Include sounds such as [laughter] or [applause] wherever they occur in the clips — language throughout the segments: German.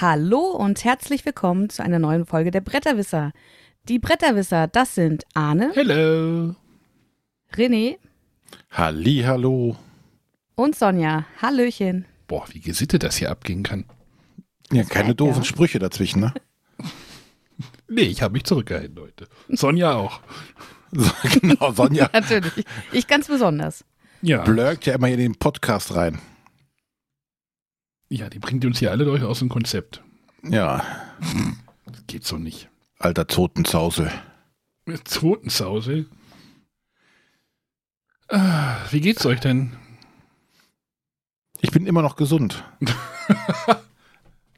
Hallo und herzlich willkommen zu einer neuen Folge der Bretterwisser. Die Bretterwisser, das sind Arne, Hello. René Halli, hallo. und Sonja. Hallöchen. Boah, wie gesittet das hier abgehen kann. Ja, keine Ja. doofen Sprüche dazwischen, ne? [laughs] Nee, ich habe mich zurückgehalten heute. Sonja auch. [laughs] So, genau, Sonja [laughs] Natürlich. Ich ganz besonders. Ja. blurkt ja immer hier in den Podcast rein. Ja, die bringt uns hier alle durch aus dem Konzept. Ja, Das geht so nicht. alter Totenzause. Totensause. Ah, wie geht's euch denn? Ich bin immer noch gesund. [laughs]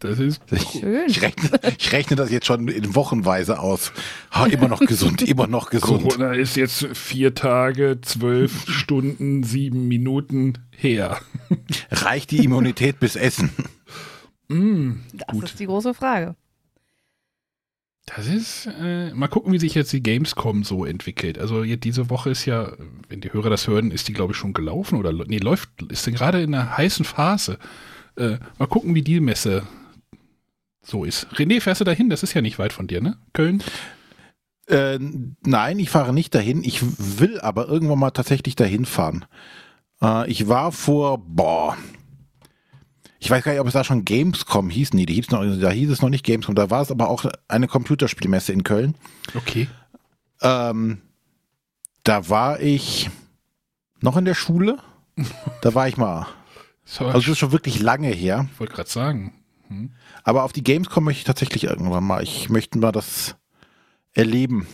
Das ist [laughs] Ich, Schön. ich, [laughs] rechne, ich rechne das jetzt schon in Wochenweise aus. Ha, immer noch gesund, [laughs] immer noch gesund. Corona ist jetzt vier Tage, zwölf Stunden, sieben Minuten her. Reicht die Immunität bis Essen? Mm, Das gut. ist die große Frage. Das ist, äh, mal gucken, wie sich jetzt die Gamescom so entwickelt. Also jetzt diese Woche ist ja, wenn die Hörer das hören, ist die glaube ich schon gelaufen oder nee, läuft, ist denn gerade in einer heißen Phase. Äh, mal gucken, wie die Messe so ist. René, fährst du dahin? Das ist ja nicht weit von dir, ne? Köln? Äh, nein, ich fahre nicht dahin. Ich will aber irgendwann mal tatsächlich dahin fahren. Äh, ich war vor, boah, ich weiß gar nicht, ob es da schon Gamescom hieß. Nee, die hieß noch, da hieß es noch nicht Gamescom. Da war es aber auch eine Computerspielmesse in Köln. Okay. Ähm, da war ich noch in der Schule. [laughs] Da war ich mal. So, Also das ist schon wirklich lange her. ich wollte gerade sagen. Hm. Aber auf die Gamescom möchte ich tatsächlich irgendwann mal. Ich möchte mal das erleben.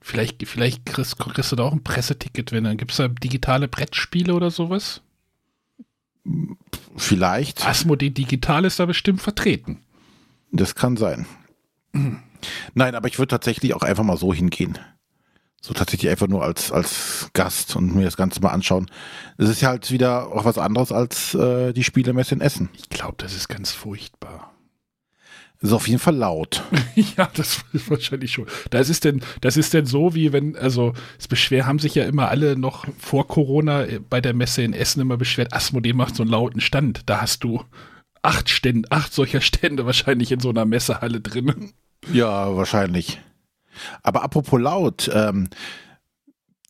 Vielleicht, vielleicht kriegst, kriegst du da auch ein Presseticket, wenn dann gibt es da digitale Brettspiele oder sowas. Vielleicht. Asmodee Digital ist da bestimmt vertreten. Das kann sein. Nein, aber ich würde tatsächlich auch einfach mal so hingehen. So tatsächlich einfach nur als, als Gast und mir das Ganze mal anschauen. Es ist ja halt wieder auch was anderes als äh, die Spielemesse in Essen. Ich glaube, das ist ganz furchtbar. Ist auf jeden Fall laut. [laughs] Ja, das [laughs] ist wahrscheinlich schon. Das ist denn, das ist denn so, wie wenn, also es beschwer, haben sich ja immer alle noch vor Corona äh, bei der Messe in Essen immer beschwert, Asmodee macht so einen lauten Stand. Da hast du acht Stände, acht solcher Stände wahrscheinlich in so einer Messehalle drin. Ja, wahrscheinlich. Aber apropos laut, ähm,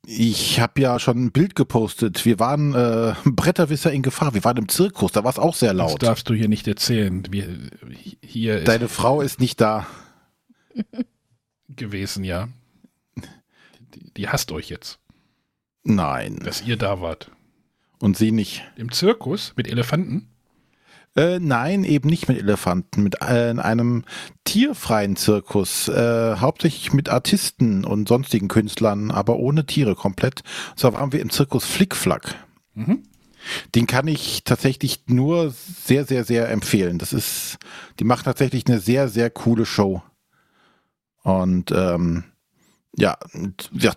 ich habe ja schon ein Bild gepostet. Wir waren äh, [laughs] Bretterwisser in Gefahr. Wir waren im Zirkus, da war es auch sehr Das laut. darfst du hier nicht erzählen. Wir, hier Deine Frau ist nicht da. gewesen, ja. Die, die hasst euch jetzt, Nein. dass ihr da wart. Und sie nicht. Im Zirkus mit Elefanten? Äh, nein, eben nicht mit Elefanten, mit äh, in einem tierfreien Zirkus, äh, hauptsächlich mit Artisten und sonstigen Künstlern, aber ohne Tiere komplett. Und zwar waren wir im Zirkus Flickflack. Mhm. Den kann ich tatsächlich nur sehr, sehr, sehr empfehlen. Das ist, die macht tatsächlich eine sehr, sehr coole Show. Und ähm, ja,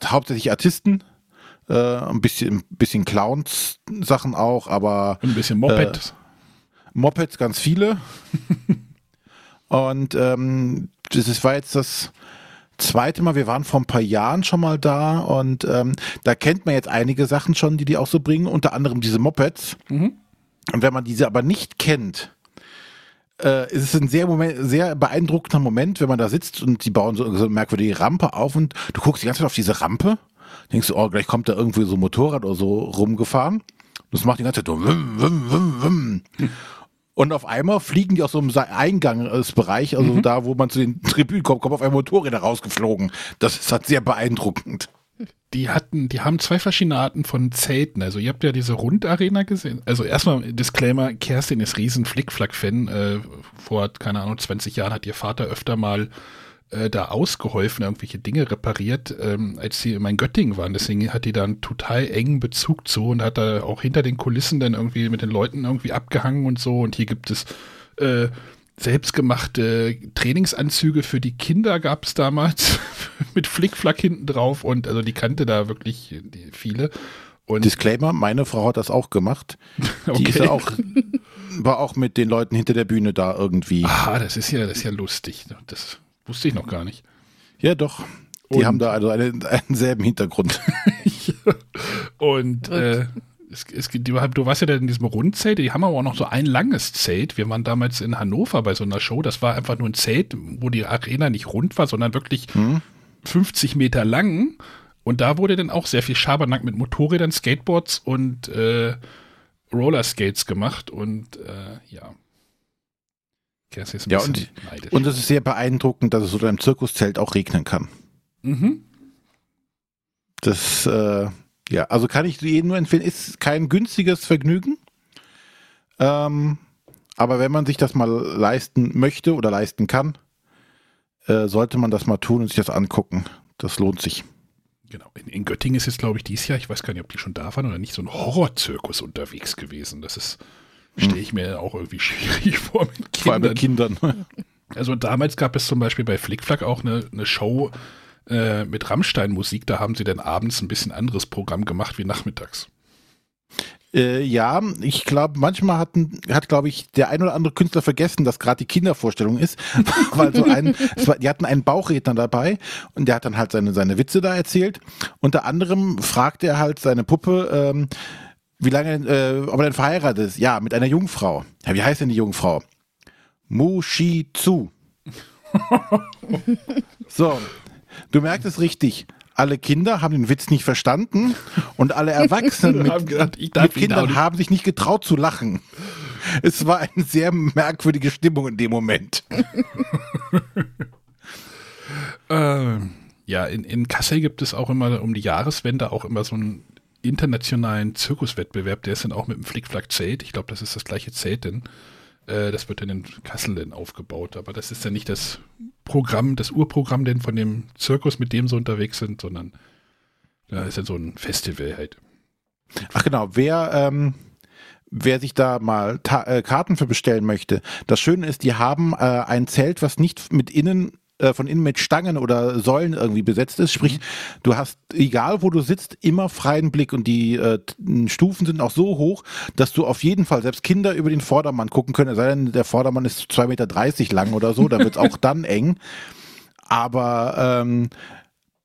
hauptsächlich Artisten, äh, ein bisschen, ein bisschen Clowns-Sachen auch, aber ein bisschen Moped. Mopeds ganz viele. [laughs] Und ähm, das ist- war jetzt das zweite Mal. Wir waren vor ein paar Jahren schon mal da und ähm, da kennt man jetzt einige Sachen schon, die die auch so bringen, unter anderem diese Mopeds. Mhm. Und wenn man diese aber nicht kennt, äh, ist es ein sehr, Moment, sehr beeindruckender Moment, wenn man da sitzt und die bauen so, so eine merkwürdige Rampe auf und du guckst die ganze Zeit auf diese Rampe, denkst du, oh, gleich kommt da irgendwie so ein Motorrad oder so rumgefahren. Das macht die ganze Zeit so wum, wum, wum, wum. [laughs] Und auf einmal fliegen die aus so einem Eingangsbereich, also da, wo man zu den Tribünen kommt, kommen auf einmal Motorräder rausgeflogen. Das ist halt sehr beeindruckend. Die hatten, die haben zwei verschiedene Arten von Zelten. Also ihr habt ja diese Rundarena gesehen. Also erstmal Disclaimer, Kerstin ist riesen Flickflack-Fan. Äh, vor, keine Ahnung, 20 Jahren hat ihr Vater öfter mal äh, da ausgeholfen, irgendwelche Dinge repariert, ähm, als sie in Göttingen waren. Deswegen hat die da einen total engen Bezug zu und hat da auch hinter den Kulissen dann irgendwie mit den Leuten irgendwie abgehangen und so. Und hier gibt es äh, selbstgemachte Trainingsanzüge für die Kinder gab es damals [laughs] mit Flickflack hinten drauf und also die kannte da wirklich viele. Und Disclaimer, meine Frau hat das auch gemacht. [laughs] Die ist ja auch, war auch mit den Leuten hinter der Bühne da irgendwie. ah, das ist ja, das ist ja lustig. Das wusste ich noch gar nicht. Ja, doch. Die Und- haben da also einen, einen selben Hintergrund. [laughs] Und äh, es, es, du, du warst ja dann in diesem Rundzelt, die haben aber auch noch so ein langes Zelt. Wir waren damals in Hannover bei so einer Show, das war einfach nur ein Zelt, wo die Arena nicht rund war, sondern wirklich hm. 50 Meter lang. Und da wurde dann auch sehr viel Schabernack mit Motorrädern, Skateboards und äh, Rollerskates gemacht. Und äh, ja. Ja, und, und es ist sehr beeindruckend, dass es so einem Zirkuszelt auch regnen kann. Mhm. Das, äh, ja, also kann ich jedem nur empfehlen, ist kein günstiges Vergnügen. Ähm, aber wenn man sich das mal leisten möchte oder leisten kann, äh, sollte man das mal tun und sich das angucken. Das lohnt sich. Genau. In, in Göttingen ist jetzt, glaube ich, dieses Jahr, ich weiß gar nicht, ob die schon da waren oder nicht, so ein Horrorzirkus unterwegs gewesen. Das ist, stelle ich mir auch irgendwie schwierig [laughs] vor mit Kindern. Vor allem mit Kindern. [laughs] Also damals gab es zum Beispiel bei Flickflack auch eine, eine Show, äh, mit Rammstein-Musik, da haben sie dann abends ein bisschen anderes Programm gemacht wie nachmittags. Äh, ja, ich glaube, manchmal hatten, hat, glaube ich, der ein oder andere Künstler vergessen, dass gerade die Kindervorstellung ist, [laughs] weil so ein, war, die hatten einen Bauchredner dabei und der hat dann halt seine, seine Witze da erzählt. Unter anderem fragte er halt seine Puppe, ähm, wie lange, äh, ob er denn verheiratet ist. Ja, mit einer Jungfrau. Ja, wie heißt denn die Jungfrau? Mushi Zu. [laughs] so, Du merkst es richtig. Alle Kinder haben den Witz nicht verstanden und alle Erwachsenen [laughs] mit, gedacht, mit Kindern haben sich nicht getraut zu lachen. Es war eine sehr merkwürdige Stimmung in dem Moment. [laughs] äh, ja, in, in Kassel gibt es auch immer um die Jahreswende auch immer so einen internationalen Zirkuswettbewerb. Der ist dann auch mit dem Flickflack-Zelt. Ich glaube, das ist das gleiche Zelt denn. Äh, das wird dann in Kassel dann aufgebaut. Aber das ist ja nicht das Programm, das Urprogramm denn von dem Zirkus, mit dem sie unterwegs sind, sondern da ist ja so ein Festival halt. Ach genau, wer, ähm, wer sich da mal äh, Karten für bestellen möchte, das Schöne ist, die haben äh, ein Zelt, was nicht mit innen äh, von innen mit Stangen oder Säulen irgendwie besetzt ist. Sprich, du hast, egal wo du sitzt, immer freien Blick und die äh, Stufen sind auch so hoch, dass du auf jeden Fall selbst Kinder über den Vordermann gucken können. Es sei denn, der Vordermann ist 2,30 Meter lang oder so, da wird es auch [laughs] dann eng. Aber ähm,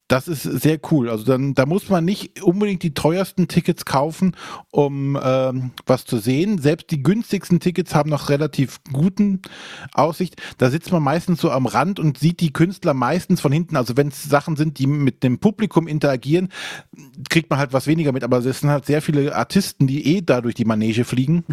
das ist sehr cool. Also dann, da muss man nicht unbedingt die teuersten Tickets kaufen, um ähm, was zu sehen. Selbst die günstigsten Tickets haben noch relativ guten Aussicht. Da sitzt man meistens so am Rand und sieht die Künstler meistens von hinten. Also wenn es Sachen sind, die mit dem Publikum interagieren, kriegt man halt was weniger mit. Aber es sind halt sehr viele Artisten, die eh da durch die Manege fliegen.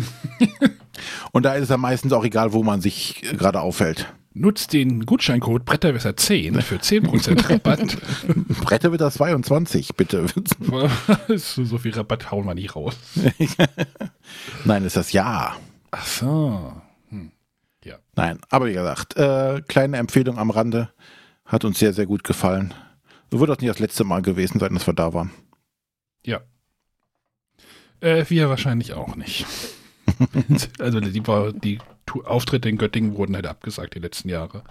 [laughs] und da ist es ja meistens auch egal, wo man sich gerade aufhält. Nutzt den Gutscheincode Bretterwisser10 für 10% Rabatt. [laughs] Bretterwisser 22, bitte. [laughs] so viel Rabatt hauen wir nicht raus. [laughs] Nein, ist das Ja. Ach so. Hm. Ja. Nein, aber wie gesagt, äh, kleine Empfehlung am Rande. Hat uns sehr, sehr gut gefallen. Wird das nicht das letzte Mal gewesen sein, dass wir da waren. Ja. Äh, wir wahrscheinlich auch nicht. also die, die Auftritte in Göttingen wurden halt abgesagt die letzten Jahre.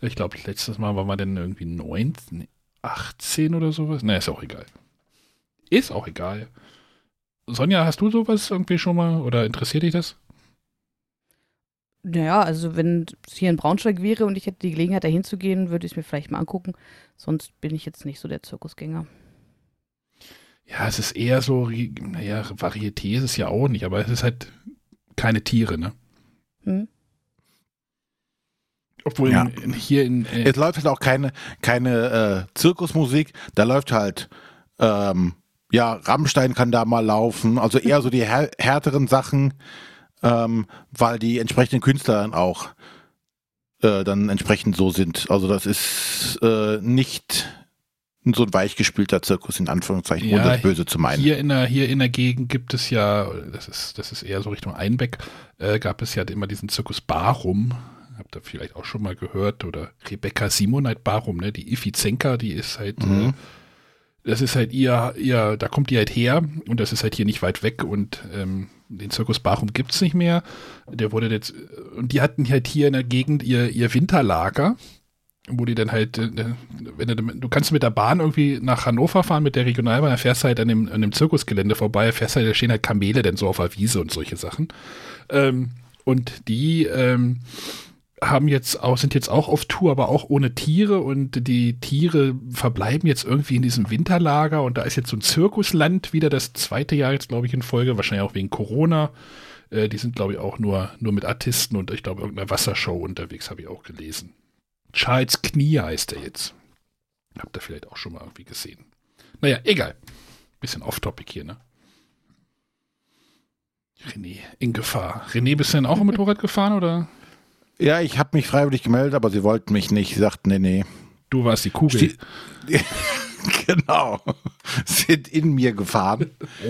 Ich glaube, letztes Mal waren wir dann irgendwie 19, 18 oder sowas. Na, ist auch egal. Ist auch egal. Sonja, hast du sowas irgendwie schon mal oder interessiert dich das? Naja, also wenn es hier in Braunschweig wäre und ich hätte die Gelegenheit, da hinzugehen, würde ich es mir vielleicht mal angucken. Sonst bin ich jetzt nicht so der Zirkusgänger. Ja, es ist eher so, naja, Varieté ist es ja auch nicht, aber es ist halt keine Tiere, ne? Hm. Obwohl ja. in, hier in. Äh es läuft halt auch keine, keine äh, Zirkusmusik, da läuft halt, ähm, ja, Rammstein kann da mal laufen, also eher so die här härteren Sachen, ähm, weil die entsprechenden Künstler dann auch äh, dann entsprechend so sind. Also das ist äh, nicht so ein weichgespülter Zirkus in Anführungszeichen, ja, ohne das Böse zu meinen. Hier in der, hier in der Gegend gibt es ja, das ist, das ist eher so Richtung Einbeck, äh, gab es ja immer diesen Zirkus Barum. Habt ihr vielleicht auch schon mal gehört, oder Rebecca Simonite Barum, ne? Die Ifi Zenka, die ist halt, äh, mhm. äh, das ist halt ihr, ihr, da kommt die halt her und das ist halt hier nicht weit weg und ähm, den Zirkus Barum gibt es nicht mehr. Der wurde jetzt, und die hatten halt hier in der Gegend ihr, ihr Winterlager wo die dann halt, äh, wenn du, du kannst mit der Bahn irgendwie nach Hannover fahren mit der Regionalbahn, dann fährst du halt an dem, an dem Zirkusgelände vorbei, fährst halt, da stehen halt Kamele dann so auf der Wiese und solche Sachen. Ähm, und die, ähm, haben jetzt auch, sind jetzt auch auf Tour, aber auch ohne Tiere und die Tiere verbleiben jetzt irgendwie in diesem Winterlager und da ist jetzt so ein Zirkusland wieder das zweite Jahr jetzt, glaube ich, in Folge, wahrscheinlich auch wegen Corona. Äh, die sind, glaube ich, auch nur, nur mit Artisten und ich glaube, irgendeiner Wassershow unterwegs, habe ich auch gelesen. Charles Knie heißt er jetzt. Habt ihr vielleicht auch schon mal irgendwie gesehen. Naja, egal. Bisschen off-topic hier, ne? René, in Gefahr. René, bist du denn auch im Motorrad gefahren oder? Ja, ich habe mich freiwillig gemeldet, aber sie wollten mich nicht. Sie sagten, nee, nee. Du warst die Kugel. Ste [laughs] genau. Sind in mir gefahren. [laughs]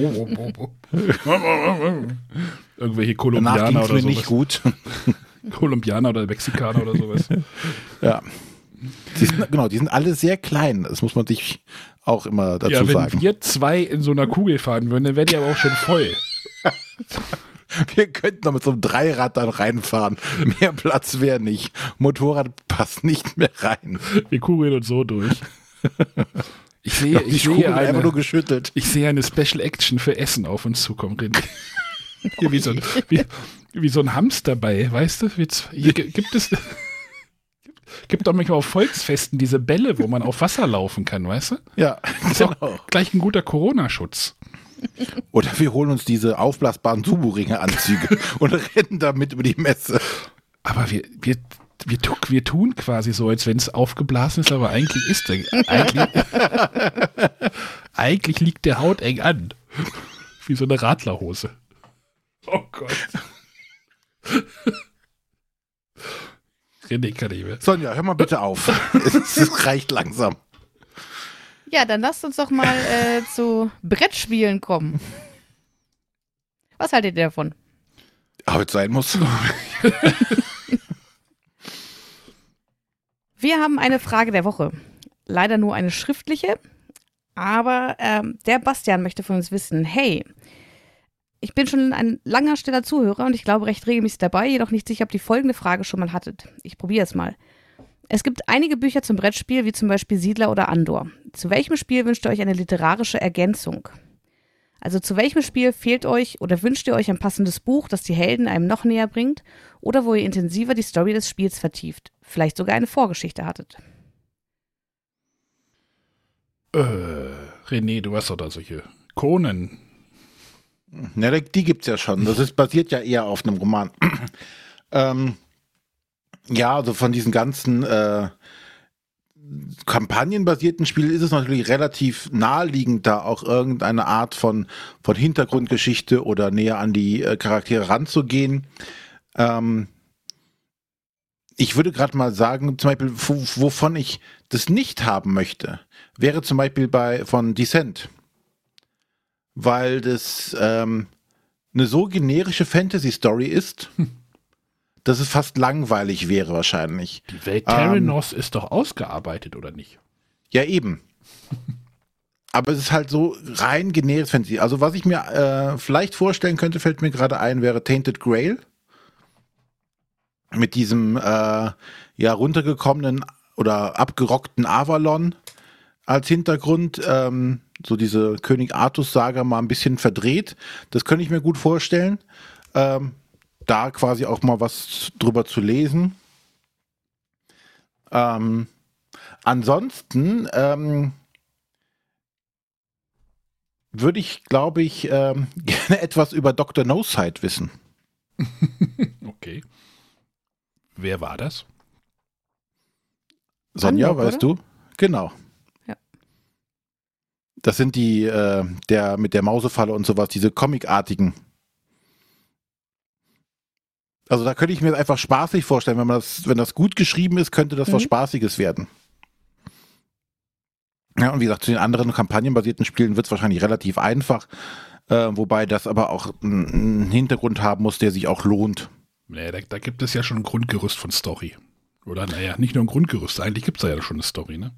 Irgendwelche Danach Kolumbianer ging es oder mir sowas. nicht gut. [laughs] Kolumbianer oder Mexikaner oder sowas. [laughs] ja. Die sind, genau, die sind alle sehr klein. Das muss man sich auch immer dazu ja, wenn sagen. wir zwei in so einer Kugel fahren würden, dann wäre die aber auch schon voll. [laughs] Wir könnten noch mit so einem Dreirad dann reinfahren. Mehr Platz wäre nicht. Motorrad passt nicht mehr rein. Wir kugeln uns so durch. Ich sehe, ich Kugel sehe, einfach nur eine, geschüttelt. ich sehe eine Special Action für Essen auf uns zukommen, René. [laughs] Hier wie, so ein, wie, wie so ein Hamster bei, weißt du? Jetzt, hier gi- gibt es [laughs] gibt doch manchmal auf Volksfesten diese Bälle, wo man auf Wasser laufen kann, weißt du? Ja, [laughs] Ist genau. auch gleich ein guter Corona-Schutz. Oder wir holen uns diese aufblasbaren Subu-Ringe-Anzüge und rennen damit über die Messe. Aber wir, wir, wir, tu, wir tun quasi so, als wenn es aufgeblasen ist, aber eigentlich ist der. Eigentlich, eigentlich liegt der Haut eng an. Wie so eine Radlerhose. Oh Gott. René kann nicht mehr. Sonja, hör mal bitte auf. [laughs] es, reicht langsam. Ja, dann lasst uns doch mal äh, zu Brettspielen kommen. Was haltet ihr davon? Aber es sein muss. [laughs] Wir haben eine Frage der Woche. Leider nur eine schriftliche, aber ähm, der Bastian möchte von uns wissen, hey, ich bin schon ein langer, stiller Zuhörer und ich glaube recht regelmäßig dabei, jedoch nicht sicher, ob die folgende Frage schon mal hattet. Ich probiere es mal. Es gibt einige Bücher zum Brettspiel, wie zum Beispiel Siedler oder Andor. Zu welchem Spiel wünscht ihr euch eine literarische Ergänzung? Also zu welchem Spiel fehlt euch oder wünscht ihr euch ein passendes Buch, das die Helden einem noch näher bringt oder wo ihr intensiver die Story des Spiels vertieft, vielleicht sogar eine Vorgeschichte hattet? Äh, René, du hast doch da solche Konen. Ja, die gibt's ja schon. Das ist basiert ja eher auf einem Roman. [clears throat] ähm, ja, also von diesen ganzen äh, kampagnenbasierten Spielen ist es natürlich relativ naheliegend, da auch irgendeine Art von, von Hintergrundgeschichte oder näher an die äh, Charaktere ranzugehen. Ähm, ich würde gerade mal sagen, zum Beispiel, wo, wovon ich das nicht haben möchte, wäre zum Beispiel bei von Descent. Weil das ähm, eine so generische Fantasy-Story ist, [laughs] dass es fast langweilig wäre wahrscheinlich. Die Welt Ähm. Terranos ist doch ausgearbeitet, oder nicht? Ja, eben. [laughs] Aber es ist halt so rein generisches Fantasy. Also was ich mir äh, vielleicht vorstellen könnte, fällt mir gerade ein, wäre Tainted Grail. Mit diesem äh, ja runtergekommenen oder abgerockten Avalon als Hintergrund. Ähm, so diese König Artus-Saga mal ein bisschen verdreht. Das könnte ich mir gut vorstellen. Ähm, da quasi auch mal was drüber zu lesen. Ähm, ansonsten ähm, würde ich, glaube ich, ähm, [laughs] gerne etwas über Dr. No Side wissen. [laughs] Okay. Wer war das? Sonja, Andor, weißt du? Genau. Das sind die, äh, der mit der Mausefalle und sowas, diese Comicartigen. Also da könnte ich mir das einfach spaßig vorstellen, wenn man das, wenn das gut geschrieben ist, könnte das was Mhm. Spaßiges werden. Ja, und wie gesagt, zu den anderen kampagnenbasierten Spielen wird es wahrscheinlich relativ einfach, äh, wobei das aber auch einen Hintergrund haben muss, der sich auch lohnt. Naja, da, da gibt es ja schon ein Grundgerüst von Story. Oder naja, nicht nur ein Grundgerüst, eigentlich gibt es da ja schon eine Story, ne?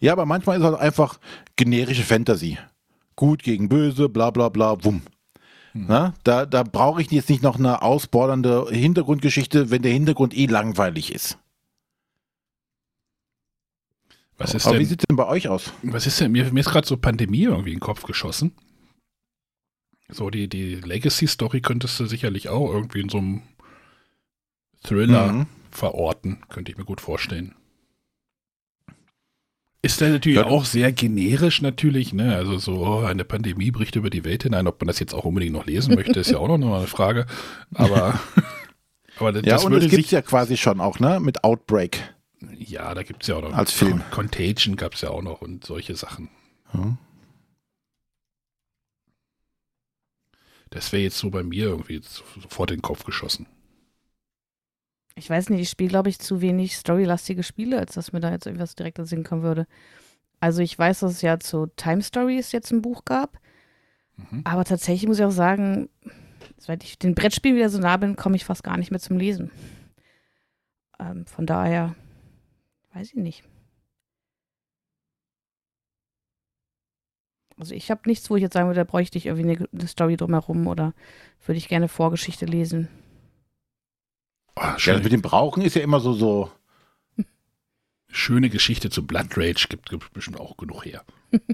Ja, aber manchmal ist es halt einfach generische Fantasy. Gut gegen böse, bla bla bla, wumm. Na, da da brauche ich jetzt nicht noch eine ausbordernde Hintergrundgeschichte, wenn der Hintergrund eh langweilig ist. Was ist aber wie denn, sieht es denn bei euch aus? was ist denn, mir, mir ist gerade so Pandemie irgendwie in den Kopf geschossen. So, die, die Legacy-Story könntest du sicherlich auch irgendwie in so einem Thriller Mhm. Verorten, könnte ich mir gut vorstellen. Ist dann natürlich Ja. auch sehr generisch natürlich, ne? Also so, oh, eine Pandemie bricht über die Welt hinein. Ob man das jetzt auch unbedingt noch lesen möchte, ist ja auch noch eine [laughs] Frage. Aber, [laughs] aber das, Ja, das und würde es gibt ja quasi schon auch, ne? Mit Outbreak. Ja, da gibt es ja auch noch. Als Film. Con Contagion gab es ja auch noch und solche Sachen. Ja. Das wäre jetzt so bei mir irgendwie sofort in den Kopf geschossen. Ich weiß nicht, ich spiele, glaube ich, zu wenig storylastige Spiele, als dass mir da jetzt irgendwas direkt in Sinn kommen würde. Also ich weiß, dass es ja zu Time Stories jetzt ein Buch gab, Mhm. aber tatsächlich muss ich auch sagen, seit ich den Brettspielen wieder so nah bin, komme ich fast gar nicht mehr zum Lesen. Ähm, von daher, weiß ich nicht. Also ich habe nichts, wo ich jetzt sagen würde, da bräuchte ich irgendwie eine, eine Story drumherum oder würde ich gerne Vorgeschichte lesen. Oh, Ja, mit dem Brauchen ist ja immer so, so. schöne Geschichte zu Blood Rage gibt es bestimmt auch genug her. [laughs]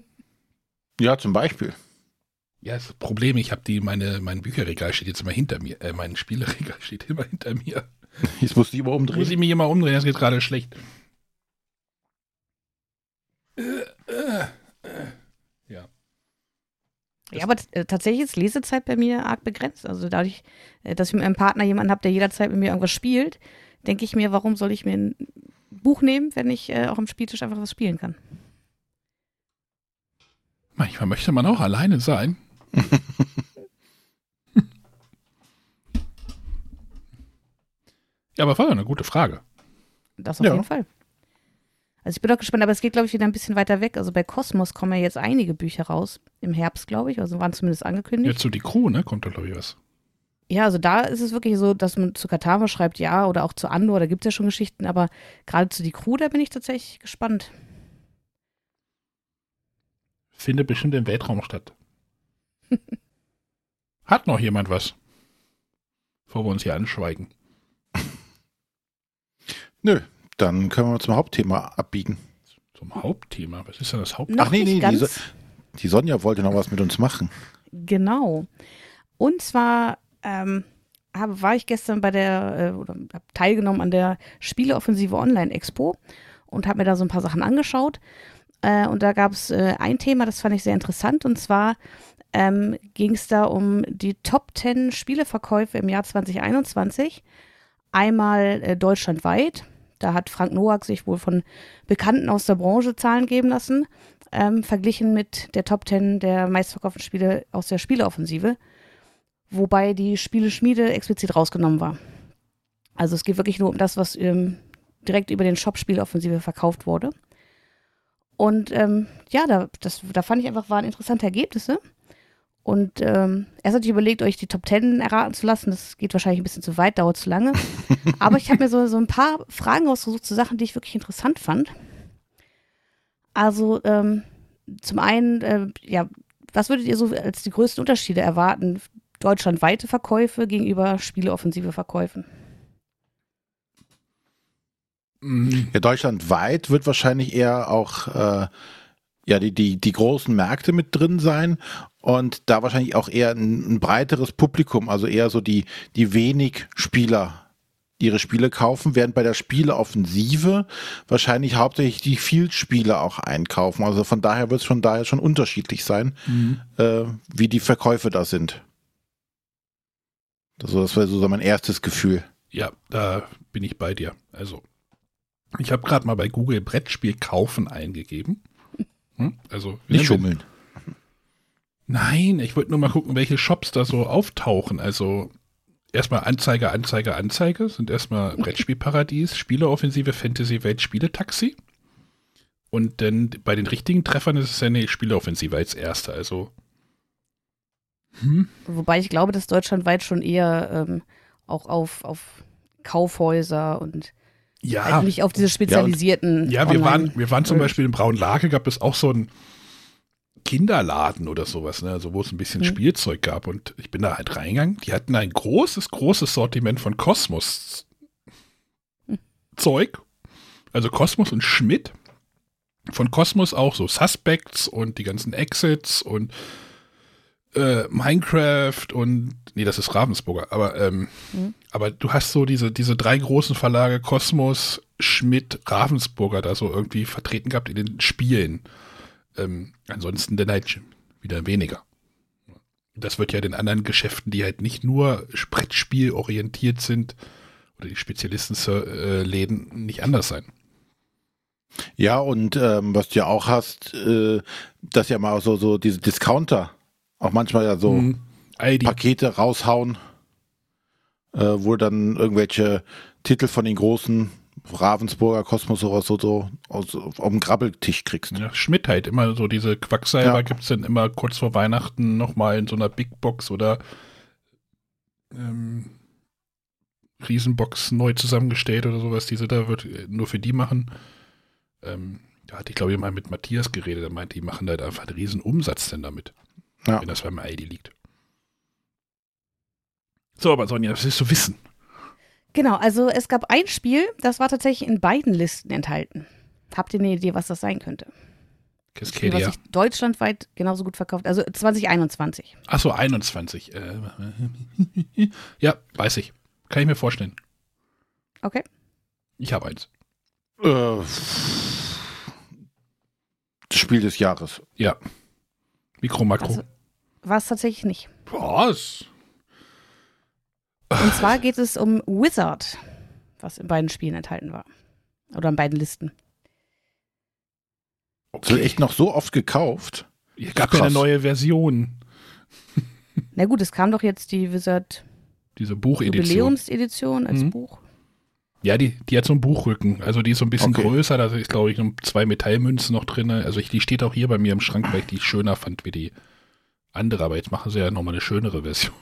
Ja, zum Beispiel. Ja, das Problem, ich habe die, meine, mein Bücherregal steht jetzt immer hinter mir, äh, mein Spieleregal [laughs] steht immer hinter mir. [laughs] Jetzt du die immer Muss umdrehen. ich mich immer umdrehen, das geht gerade schlecht. Äh, äh. Ja, aber äh, tatsächlich ist Lesezeit bei mir arg begrenzt. Also dadurch, äh, dass ich mit meinem Partner jemanden habe, der jederzeit mit mir irgendwas spielt, denke ich mir, warum soll ich mir ein Buch nehmen, wenn ich äh, auch am Spieltisch einfach was spielen kann? Manchmal möchte man auch alleine sein. [laughs] ja, aber war ja eine gute Frage. Das auf Ja. jeden Fall. Also ich bin doch gespannt, aber es geht, glaube ich, wieder ein bisschen weiter weg. Also bei Kosmos kommen ja jetzt einige Bücher raus. Im Herbst, glaube ich. Also waren zumindest angekündigt. Jetzt so die Crew, ne? Kommt da, glaube ich, was. Ja, also da ist es wirklich so, dass man zu Katama schreibt, ja, oder auch zu Andor, da gibt es ja schon Geschichten, aber gerade zu die Crew, da bin ich tatsächlich gespannt. Findet bestimmt im Weltraum statt. [laughs] Hat noch jemand was? Bevor wir uns hier anschweigen. Nö, dann können wir zum Hauptthema abbiegen. Zum Hauptthema. Was ist denn das Hauptthema? Noch Ach nee, nee, ganz. diese- Die Sonja wollte noch was mit uns machen. Genau. Und zwar ähm, habe, war ich gestern bei der, äh, oder habe teilgenommen an der Spieleoffensive Online Expo und habe mir da so ein paar Sachen angeschaut. Äh, und da gab es äh, ein Thema, das fand ich sehr interessant. Und zwar ähm, ging es da um die Top 10 Spieleverkäufe im Jahr 2021. Einmal äh, deutschlandweit. Da hat Frank Nowak sich wohl von Bekannten aus der Branche Zahlen geben lassen ähm, verglichen mit der Top 10 der meistverkauften Spiele aus der Spieleoffensive, wobei die Spieleschmiede explizit rausgenommen war. Also es geht wirklich nur um das, was ähm, direkt über den Shop Spieleoffensive verkauft wurde. Und ähm, ja, da, das, da fand ich einfach, waren interessante Ergebnisse. Und ähm, erst hatte ich überlegt, euch die Top 10 erraten zu lassen. Das geht wahrscheinlich ein bisschen zu weit, dauert zu lange. [laughs] Aber ich habe mir so, so ein paar Fragen ausgesucht zu Sachen, die ich wirklich interessant fand. Also ähm, zum einen, äh, ja, was würdet ihr so als die größten Unterschiede erwarten? Deutschlandweite Verkäufe gegenüber Spieleoffensive Verkäufen. Mhm. Ja, deutschlandweit wird wahrscheinlich eher auch äh, ja, die, die, die großen Märkte mit drin sein und da wahrscheinlich auch eher ein, ein breiteres Publikum, also eher so die, die wenig Spieler ihre Spiele kaufen, während bei der Spieleoffensive wahrscheinlich hauptsächlich die Vielspieler auch einkaufen. Also von daher wird es von daher schon unterschiedlich sein, Mhm. äh, wie die Verkäufe da sind. Also das wäre so mein erstes Gefühl. Ja, da bin ich bei dir. Also, ich habe gerade mal bei Google Brettspiel kaufen eingegeben. Hm? Also, Nicht schummeln. Nein, ich wollte nur mal gucken, welche Shops da so auftauchen. Also, erstmal Anzeige, Anzeige, Anzeige sind erstmal Brettspielparadies, Spieleoffensive, Fantasy Welt, Spieletaxi. Und dann bei den richtigen Treffern ist es ja eine Spieleoffensive als erster. Also, hm, Wobei ich glaube, dass deutschlandweit schon eher ähm, auch auf, auf Kaufhäuser und ja. halt nicht auf diese spezialisierten. Ja, wir Online- waren, wir waren zum Merch. Beispiel in Braunlage, gab es auch so einen Kinderladen oder sowas, ne? also wo es ein bisschen Mhm. Spielzeug gab. Und ich bin da halt reingegangen. Die hatten ein großes, großes Sortiment von Kosmos Mhm. Zeug. Also Kosmos und Schmidt. Von Kosmos auch so Suspects und die ganzen Exits und äh, Minecraft und nee, das ist Ravensburger, aber ähm, Mhm. aber du hast so diese diese drei großen Verlage Kosmos, Schmidt, Ravensburger da so irgendwie vertreten gehabt in den Spielen. Ähm, ansonsten dann halt wieder weniger. Das wird ja den anderen Geschäften, die halt nicht nur Brettspiel orientiert sind oder die Spezialistenläden nicht anders sein. Ja, und ähm, was du ja auch hast, äh, dass ja mal so, so diese Discounter auch manchmal ja so Mhm. ID. Pakete raushauen, äh, wo dann irgendwelche Titel von den großen Ravensburger Kosmos oder so, so aus, auf dem Grabbeltisch kriegst. Ja, Schmidt halt immer so diese Quacksalber Ja. gibt's dann immer kurz vor Weihnachten nochmal in so einer Big Box oder ähm, Riesenbox neu zusammengestellt oder sowas, die sie da wird äh, nur für die machen. Ähm, da hatte ich glaube ich mal mit Matthias geredet, der meinte, die machen halt einfach einen riesen Umsatz denn damit, Ja. wenn das beim ID liegt. So, aber Sonja, was willst du wissen? Genau, also es gab ein Spiel, das war tatsächlich in beiden Listen enthalten. Habt ihr eine Idee, was das sein könnte? Spiel, was Cascadia. sich deutschlandweit genauso gut verkauft, also 2021. Achso, 21. Äh, [laughs] ja, weiß ich. Kann ich mir vorstellen. Okay. Ich habe eins. Äh, Spiel des Jahres. Ja. Mikro, Makro. Also, war es tatsächlich nicht. Was? Und zwar geht es um Wizard, was in beiden Spielen enthalten war. Oder in beiden Listen. Das wird echt noch so oft gekauft. Hier gab ja eine neue Version. Na gut, es kam doch jetzt die Wizard Diese Buchedition. Jubiläumsedition als Mhm. Buch. Ja, die, die hat so einen Buchrücken. Also die ist so ein bisschen Okay. größer. Da ist, glaube ich, noch zwei Metallmünzen noch drin. Also ich, die steht auch hier bei mir im Schrank, weil ich die schöner fand wie die andere. Aber jetzt machen sie ja nochmal eine schönere Version.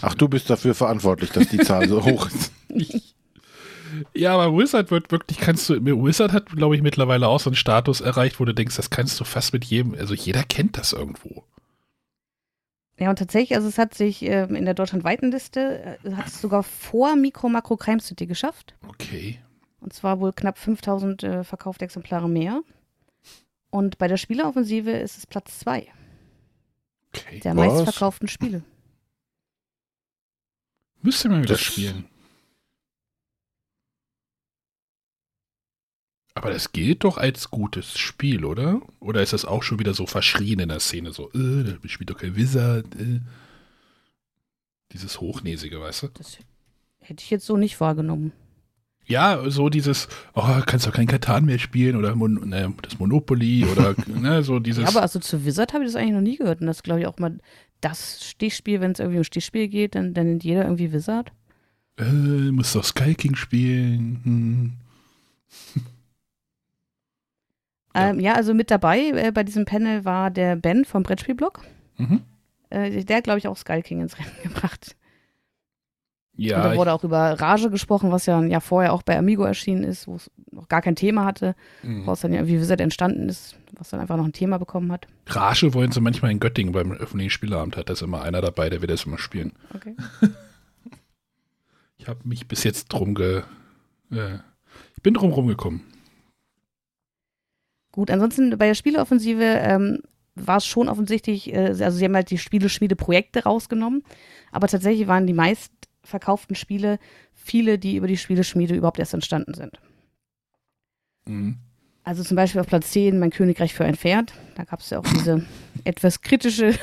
Ach, du bist dafür verantwortlich, dass die Zahl so [laughs] hoch ist. Ja, aber Wizard wird wirklich, kannst du, Wizard hat, glaube ich, mittlerweile auch so einen Status erreicht, wo du denkst, das kannst du fast mit jedem, also jeder kennt das irgendwo. Ja, und tatsächlich, also es hat sich ähm, in der deutschlandweiten Liste, äh, hat es sogar vor Mikro Makro Crime City geschafft. Okay. Und zwar wohl knapp 5000 äh, verkaufte Exemplare mehr. Und bei der Spieleoffensive ist es Platz zwei Okay. der Was? meistverkauften Spiele. Müsste man wieder Das- spielen. Aber das gilt doch als gutes Spiel, oder? Oder ist das auch schon wieder so verschrien in der Szene? So, äh, da spielt doch kein Wizard. Äh. Dieses Hochnäsige, weißt du? Das hätte ich jetzt so nicht wahrgenommen. Ja, so dieses, oh, kannst doch kein Katan mehr spielen oder Mon ne, das Monopoly oder [laughs] ne, so dieses. Ja, aber also zu Wizard habe ich das eigentlich noch nie gehört. Und das glaube ich auch mal das Stichspiel, wenn es irgendwie um Stichspiel geht, dann, dann nennt jeder irgendwie Wizard. äh, muss doch Sky King spielen. Hm. [laughs] Ja. Ähm, ja, also mit dabei äh, bei diesem Panel war der Ben vom Brettspielblog. Mhm. Äh, der hat, glaube ich, auch Skull King ins Rennen [laughs] gebracht. Und Ja, da ich, wurde auch über Rage gesprochen, was ja ein Jahr vorher auch bei Amigo erschienen ist, wo es noch gar kein Thema hatte, mhm. woraus dann ja irgendwie Wizard entstanden ist, was dann einfach noch ein Thema bekommen hat. Rage wollen sie manchmal in Göttingen beim öffentlichen Spieleabend, hat das immer einer dabei, der will das immer spielen. Okay. Ich habe mich bis jetzt drum ge. Äh, ich bin drum rumgekommen. Gut, ansonsten bei der Spieleoffensive ähm, war es schon offensichtlich, äh, also sie haben halt die Spieleschmiede-Projekte rausgenommen, aber tatsächlich waren die meistverkauften Spiele viele, die über die Spieleschmiede überhaupt erst entstanden sind. Mhm. Also zum Beispiel auf Platz 10 Mein Königreich für ein Pferd. Da gab es ja auch diese [laughs] etwas kritische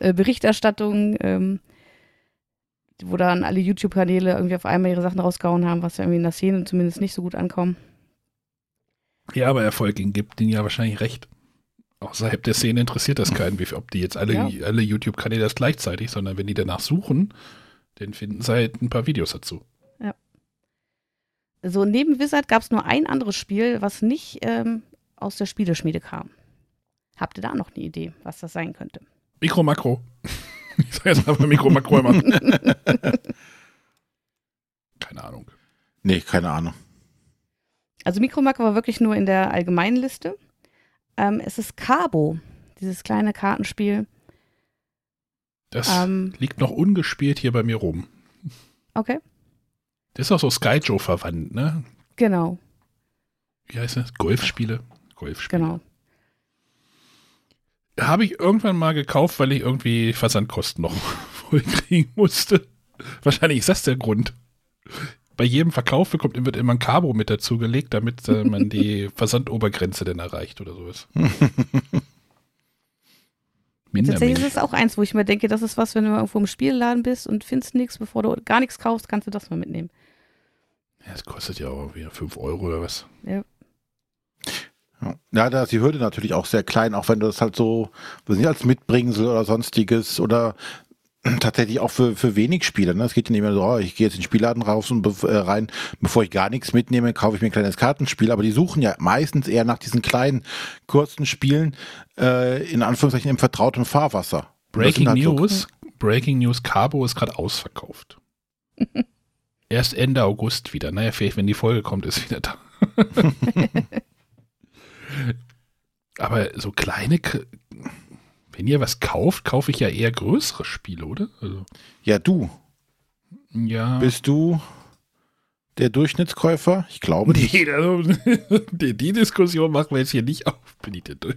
äh, Berichterstattung, ähm, wo dann alle YouTube-Kanäle irgendwie auf einmal ihre Sachen rausgehauen haben, was ja irgendwie in der Szene zumindest nicht so gut ankommt. Ja, aber Erfolg gibt ihnen ja wahrscheinlich recht. Außerhalb der Szene interessiert das keinen, ob die jetzt alle, Ja. alle YouTube-Kanäle das gleichzeitig, sondern wenn die danach suchen, dann finden sie halt ein paar Videos dazu. So, neben Wizard gab es nur ein anderes Spiel, was nicht ähm, aus der Spieleschmiede kam. Habt ihr da noch eine Idee, was das sein könnte? Mikro, Makro. [laughs] Ich sag jetzt einfach Mikro, Makro immer. [laughs] Keine Ahnung. Nee, keine Ahnung. Also Mikromark war wirklich nur in der allgemeinen Liste. Ähm, es ist Cabo, dieses kleine Kartenspiel. Das Ähm, liegt noch ungespielt hier bei mir rum. okay, Das ist auch so Skyjo verwandt, ne? genau, Wie heißt das? Golfspiele? Golfspiele. genau. Habe ich irgendwann mal gekauft, weil ich irgendwie Versandkosten noch [laughs] voll kriegen musste. Wahrscheinlich ist das der Grund. Bei jedem Verkauf bekommt, wird immer ein Cabo mit dazugelegt, damit äh, man die [laughs] Versandobergrenze dann erreicht oder sowas. [laughs] Tatsächlich ist es auch eins, wo ich mir denke, das ist was, wenn du irgendwo im Spielladen bist und findest nichts, bevor du gar nichts kaufst, kannst du das mal mitnehmen. Ja, es kostet ja auch wieder 5 Euro oder was. Ja. Ja, da ist die Hürde natürlich auch sehr klein, auch wenn du das halt so, nicht als Mitbringsel oder sonstiges oder [clears throat] tatsächlich auch für, für wenig Spieler. Ne? Es geht ja nicht mehr so, oh, ich gehe jetzt in den Spielladen raus und äh, rein, bevor ich gar nichts mitnehme, kaufe ich mir ein kleines Kartenspiel. Aber die suchen ja meistens eher nach diesen kleinen, kurzen Spielen, äh, in Anführungszeichen im vertrauten Fahrwasser. Breaking halt News, so, Breaking News, Cabo ist gerade ausverkauft. [laughs] Erst Ende August wieder. Naja, vielleicht, wenn die Folge kommt, ist wieder da. [laughs] Aber so kleine, wenn ihr was kauft, kaufe ich ja eher größere Spiele, oder? Also. Ja, du. Ja. Bist du der Durchschnittskäufer? Ich glaube nicht. [laughs] Also, die, die, Diskussion machen wir jetzt hier nicht auf. Bin ich denn durch?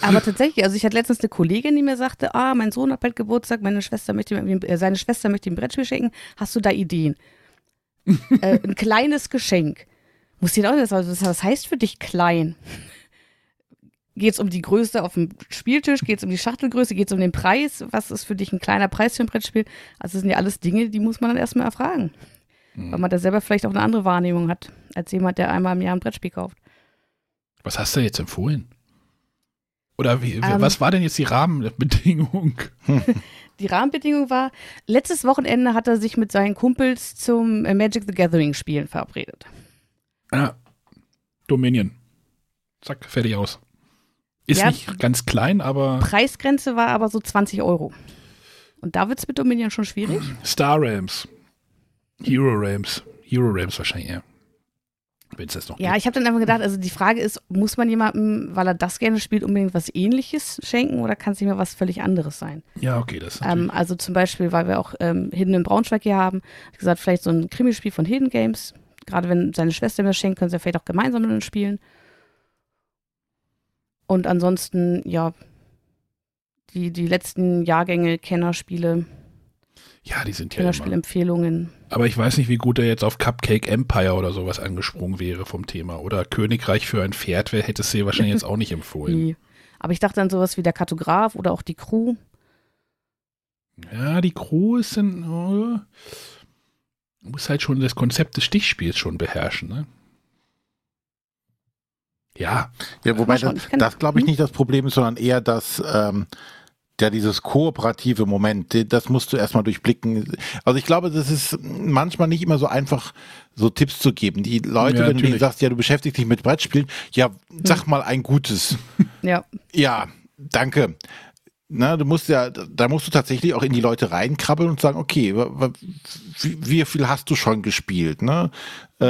Aber tatsächlich, also ich hatte letztens eine Kollegin, die mir sagte, ah, mein Sohn hat bald Geburtstag, meine Schwester möchte ihm, äh, seine Schwester möchte ihm ein Brettspiel schenken. Hast du da Ideen? [laughs] äh, ein kleines Geschenk. Muss dir auch nicht sagen, was heißt für dich klein? Geht es um die Größe auf dem Spieltisch? Geht es um die Schachtelgröße? Geht es um den Preis? Was ist für dich ein kleiner Preis für ein Brettspiel? Also das sind ja alles Dinge, die muss man dann erstmal erfragen. Mhm. Weil man da selber vielleicht auch eine andere Wahrnehmung hat, als jemand, der einmal im Jahr ein Brettspiel kauft. Was hast du jetzt empfohlen? Oder wie, ähm, was war denn jetzt die Rahmenbedingung? [laughs] die Rahmenbedingung war, letztes Wochenende hat er sich mit seinen Kumpels zum Magic the Gathering Spielen verabredet. Ah, Dominion. Zack, fertig aus. Ist ja, nicht ganz klein, aber. Preisgrenze war aber so 20 Euro. Und da wird es mit Dominion schon schwierig. Star Rams. Hero Rams. Hero Rams wahrscheinlich eher. Wenn es das noch Ja, gibt. ich habe dann einfach gedacht, also die Frage ist, muss man jemandem, weil er das gerne spielt, unbedingt was ähnliches schenken oder kann es nicht mal was völlig anderes sein? Ja, okay, das ist ähm, Also zum Beispiel, weil wir auch ähm, Hidden in Braunschweig hier haben, wie gesagt, vielleicht so ein Krimispiel von Hidden Games. Gerade wenn seine Schwester mir das schenkt, können sie ja vielleicht auch gemeinsam mit uns spielen. Und ansonsten, ja, die, die letzten Jahrgänge Kennerspiele. Ja, die sind ja Kennerspielempfehlungen. Aber ich weiß nicht, wie gut er jetzt auf Cupcake Empire oder sowas angesprungen wäre vom Thema. Oder Königreich für ein Pferd, wer hätte es dir wahrscheinlich jetzt auch nicht [laughs] empfohlen. Nee. Aber ich dachte an sowas wie der Kartograf oder auch die Crew. Ja, die Crew ist dann. Oh, muss halt schon das Konzept des Stichspiels schon beherrschen, ne? Ja. Ja, wobei das, das glaube ich hm? nicht das Problem ist, sondern eher das, ähm, ja, dieses kooperative Moment, das musst du erstmal durchblicken. Also ich glaube, das ist manchmal nicht immer so einfach, so Tipps zu geben. Die Leute, ja, wenn du sagst, ja, du beschäftigst dich mit Brettspielen, ja, sag hm. mal ein gutes. Ja. Ja, danke. Na, du musst ja, da musst du tatsächlich auch in die Leute reinkrabbeln und sagen, okay, wie, viel hast du schon gespielt? Ne? Äh,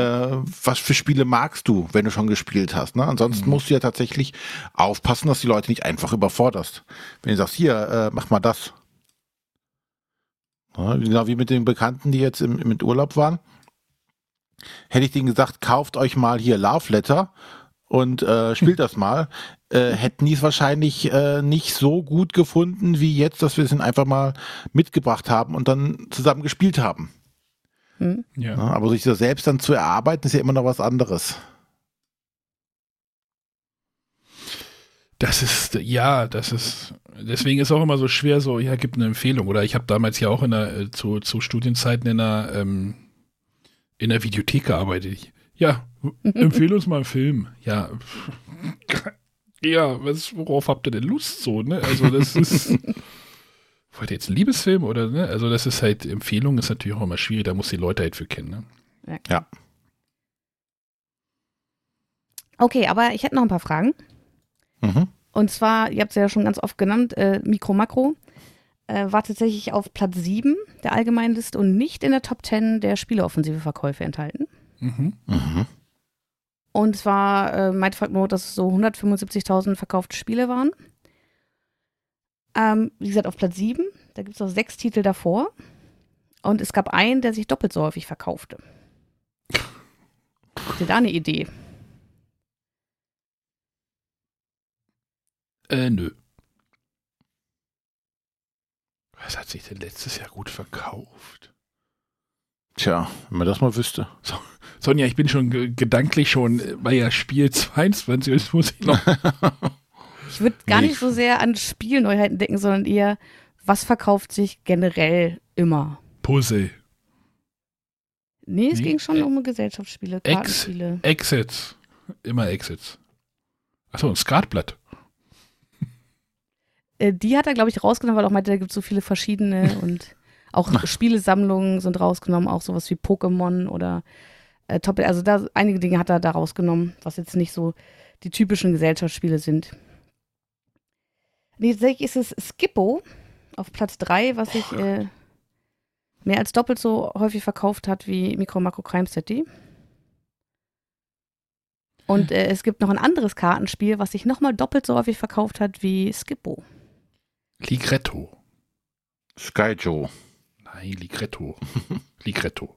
was für Spiele magst du, wenn du schon gespielt hast? Ne? Ansonsten mhm. musst du ja tatsächlich aufpassen, dass die Leute nicht einfach überforderst. Wenn du sagst, hier, äh, mach mal das. Ja, genau wie mit den Bekannten, die jetzt im, mit Urlaub waren. Hätte ich denen gesagt, kauft euch mal hier Love Letter und äh, spielt [laughs] das mal, äh, hätten die es wahrscheinlich äh, nicht so gut gefunden wie jetzt, dass wir es einfach mal mitgebracht haben und dann zusammen gespielt haben. Hm. Ja. aber sich das selbst dann zu erarbeiten, ist ja immer noch was anderes. Das ist, ja, das ist, deswegen ist auch immer so schwer, so, ja, gibt eine Empfehlung. Oder ich habe damals ja auch in der, äh, zu, zu Studienzeiten in der, ähm, in der Videothek gearbeitet. Ja, [laughs] empfehle uns mal einen Film. Ja, ja, was, worauf habt ihr denn Lust so, ne? Also das ist, [laughs] wollt ihr jetzt einen Liebesfilm oder, ne? Also das ist halt, Empfehlung ist natürlich auch immer schwierig, da muss die Leute halt für kennen, ne? Ja. ja. Okay, aber ich hätte noch ein paar Fragen. Mhm. Und zwar, ihr habt es ja schon ganz oft genannt, äh, Mikro, Makro. Äh, war tatsächlich auf Platz 7 der Allgemeinliste und nicht in der Top 10 der Spieleoffensive Verkäufe enthalten. Mhm. Mhm. Und zwar äh, meinte Falkno, dass es so 175.000 verkaufte Spiele waren. Ähm, wie gesagt, auf Platz 7. Da gibt es noch sechs Titel davor. Und es gab einen, der sich doppelt so häufig verkaufte. Habt ihr da eine Idee? Äh, nö. Was hat sich denn letztes Jahr gut verkauft? Tja, wenn man das mal wüsste. So, Sonja, ich bin schon ge gedanklich schon bei ja Spiel 22, jetzt muss ich noch. [laughs] Ich würde gar Nee. nicht so sehr an Spielneuheiten denken, sondern eher, was verkauft sich generell immer? Puzzle. Nee, es Nee, ging schon äh, um Gesellschaftsspiele, Ex- Kartenspiele. Exits. Immer Exits. Achso, ein Skatblatt. Äh, die hat er, glaube ich, rausgenommen, weil er auch meinte, da gibt es so viele verschiedene [laughs] und auch Spielesammlungen sind rausgenommen, auch sowas wie Pokémon oder äh, Top. Also da einige Dinge hat er da rausgenommen, was jetzt nicht so die typischen Gesellschaftsspiele sind. Nee, tatsächlich ist es Skippo auf Platz 3, was sich äh, mehr als doppelt so häufig verkauft hat wie Micro Macro Crime City. Und äh, es gibt noch ein anderes Kartenspiel, was sich nochmal doppelt so häufig verkauft hat wie Skippo. Ligretto. Sky Joe. Nein, Ligretto. [laughs] Ligretto.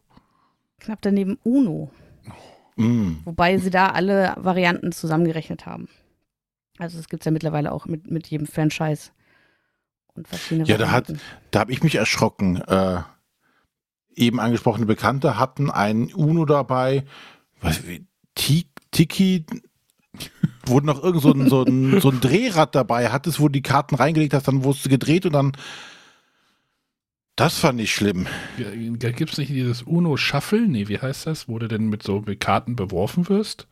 Knapp daneben Uno, Mm. wobei sie da alle Varianten zusammengerechnet haben. Also es gibt es ja mittlerweile auch mit, mit jedem Franchise und verschiedene Ja, da hat- Varianten. Da habe ich mich erschrocken. Äh, eben angesprochene Bekannte hatten ein Uno dabei. Was, Tiki, [laughs] wo noch irgend so ein, so, ein, so ein Drehrad dabei hattest, wo du die Karten reingelegt hast, dann wurdest du gedreht und dann. Das fand ich schlimm. Gibt es nicht dieses Uno Shuffle? Nee, wie heißt das? Wo du denn mit so mit Karten beworfen wirst?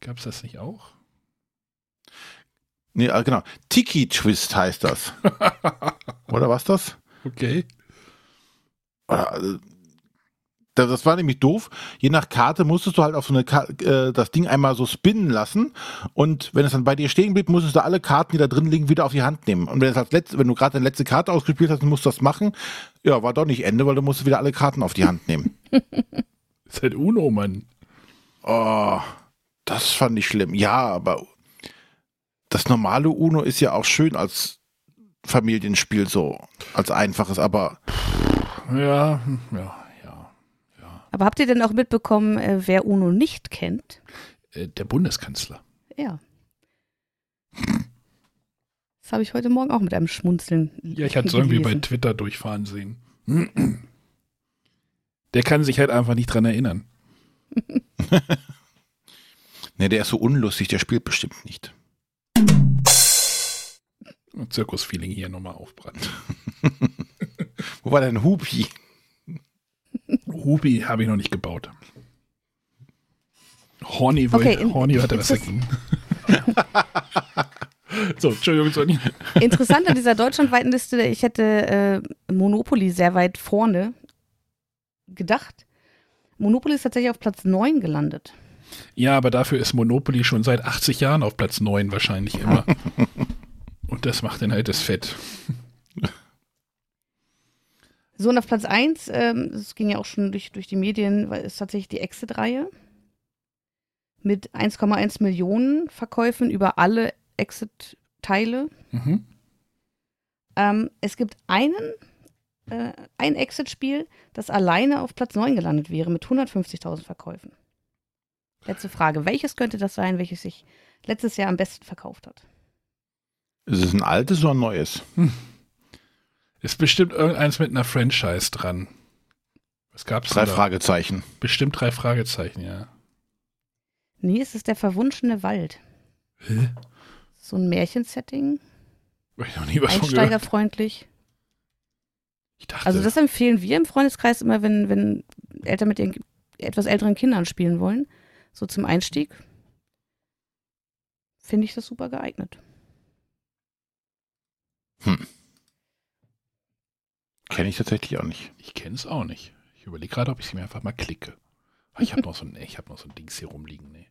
Gab es das nicht auch? Nee, äh, genau. Tiki Twist heißt das. [laughs] Oder was das? Okay. Das das war nämlich doof. Je nach Karte musstest du halt auf so eine Ka äh, das Ding einmal so spinnen lassen und wenn es dann bei dir stehen blieb, musstest du alle Karten, die da drin liegen, wieder auf die Hand nehmen. Und wenn, es als letzte, wenn du gerade deine letzte Karte ausgespielt hast, musst du das machen. Ja, war doch nicht Ende, weil du musstest wieder alle Karten auf die Hand nehmen. [laughs] Ist halt Uno, Mann. Oh, das fand ich schlimm. Ja, aber das normale Uno ist ja auch schön als Familienspiel so, als einfaches, aber Ja, hm, ja, ja. Aber habt ihr denn auch mitbekommen, äh, wer Uno nicht kennt? Äh, Der Bundeskanzler. Ja. Das habe ich heute Morgen auch mit einem Schmunzeln Ja, ich hatte es irgendwie bei. Twitter durchfahren sehen. Der kann sich halt einfach nicht dran erinnern. [laughs] ne, der ist so unlustig, der spielt bestimmt nicht. Zirkusfeeling hier nochmal aufbrannt. [laughs] Wo war denn Hupi? Hubi habe ich noch nicht gebaut. Horny, Okay, in- Horny hatte was dagegen. so, Entschuldigung, Sonja. Interessant an dieser deutschlandweiten Liste, ich hätte äh, Monopoly sehr weit vorne gedacht. Monopoly ist tatsächlich auf Platz 9 gelandet. Ja, aber dafür ist Monopoly schon seit 80 Jahren auf Platz 9 wahrscheinlich immer. [laughs] Und das macht dann halt das Fett. So, und auf Platz 1, ähm, das ging ja auch schon durch, durch die Medien, weil ist tatsächlich die Exit-Reihe mit 1,1 Millionen Verkäufen über alle Exit-Teile. Mhm. Ähm, es gibt einen, äh, ein Exit-Spiel, das alleine auf Platz 9 gelandet wäre mit 150.000 Verkäufen. Letzte Frage, welches könnte das sein, welches sich letztes Jahr am besten verkauft hat? Ist es ein altes oder ein neues? Ist bestimmt irgendeins mit einer Franchise dran. Was gab's Drei? Fragezeichen. Bestimmt drei Fragezeichen, ja. Nee, es ist der verwunschene Wald. Hä? So ein Märchensetting, Hab ich noch nie was einsteigerfreundlich. Ich dachte, Also das empfehlen wir im Freundeskreis immer, wenn, wenn Eltern mit ihren etwas älteren Kindern spielen wollen. So zum Einstieg. Finde ich das super geeignet. Kenne ich tatsächlich auch nicht. ich kenne es auch nicht. Ich überlege gerade, ob ich sie mir einfach mal klicke. Ah, Ich habe noch so ein, ich habe noch so ein Dings hier rumliegen, nee.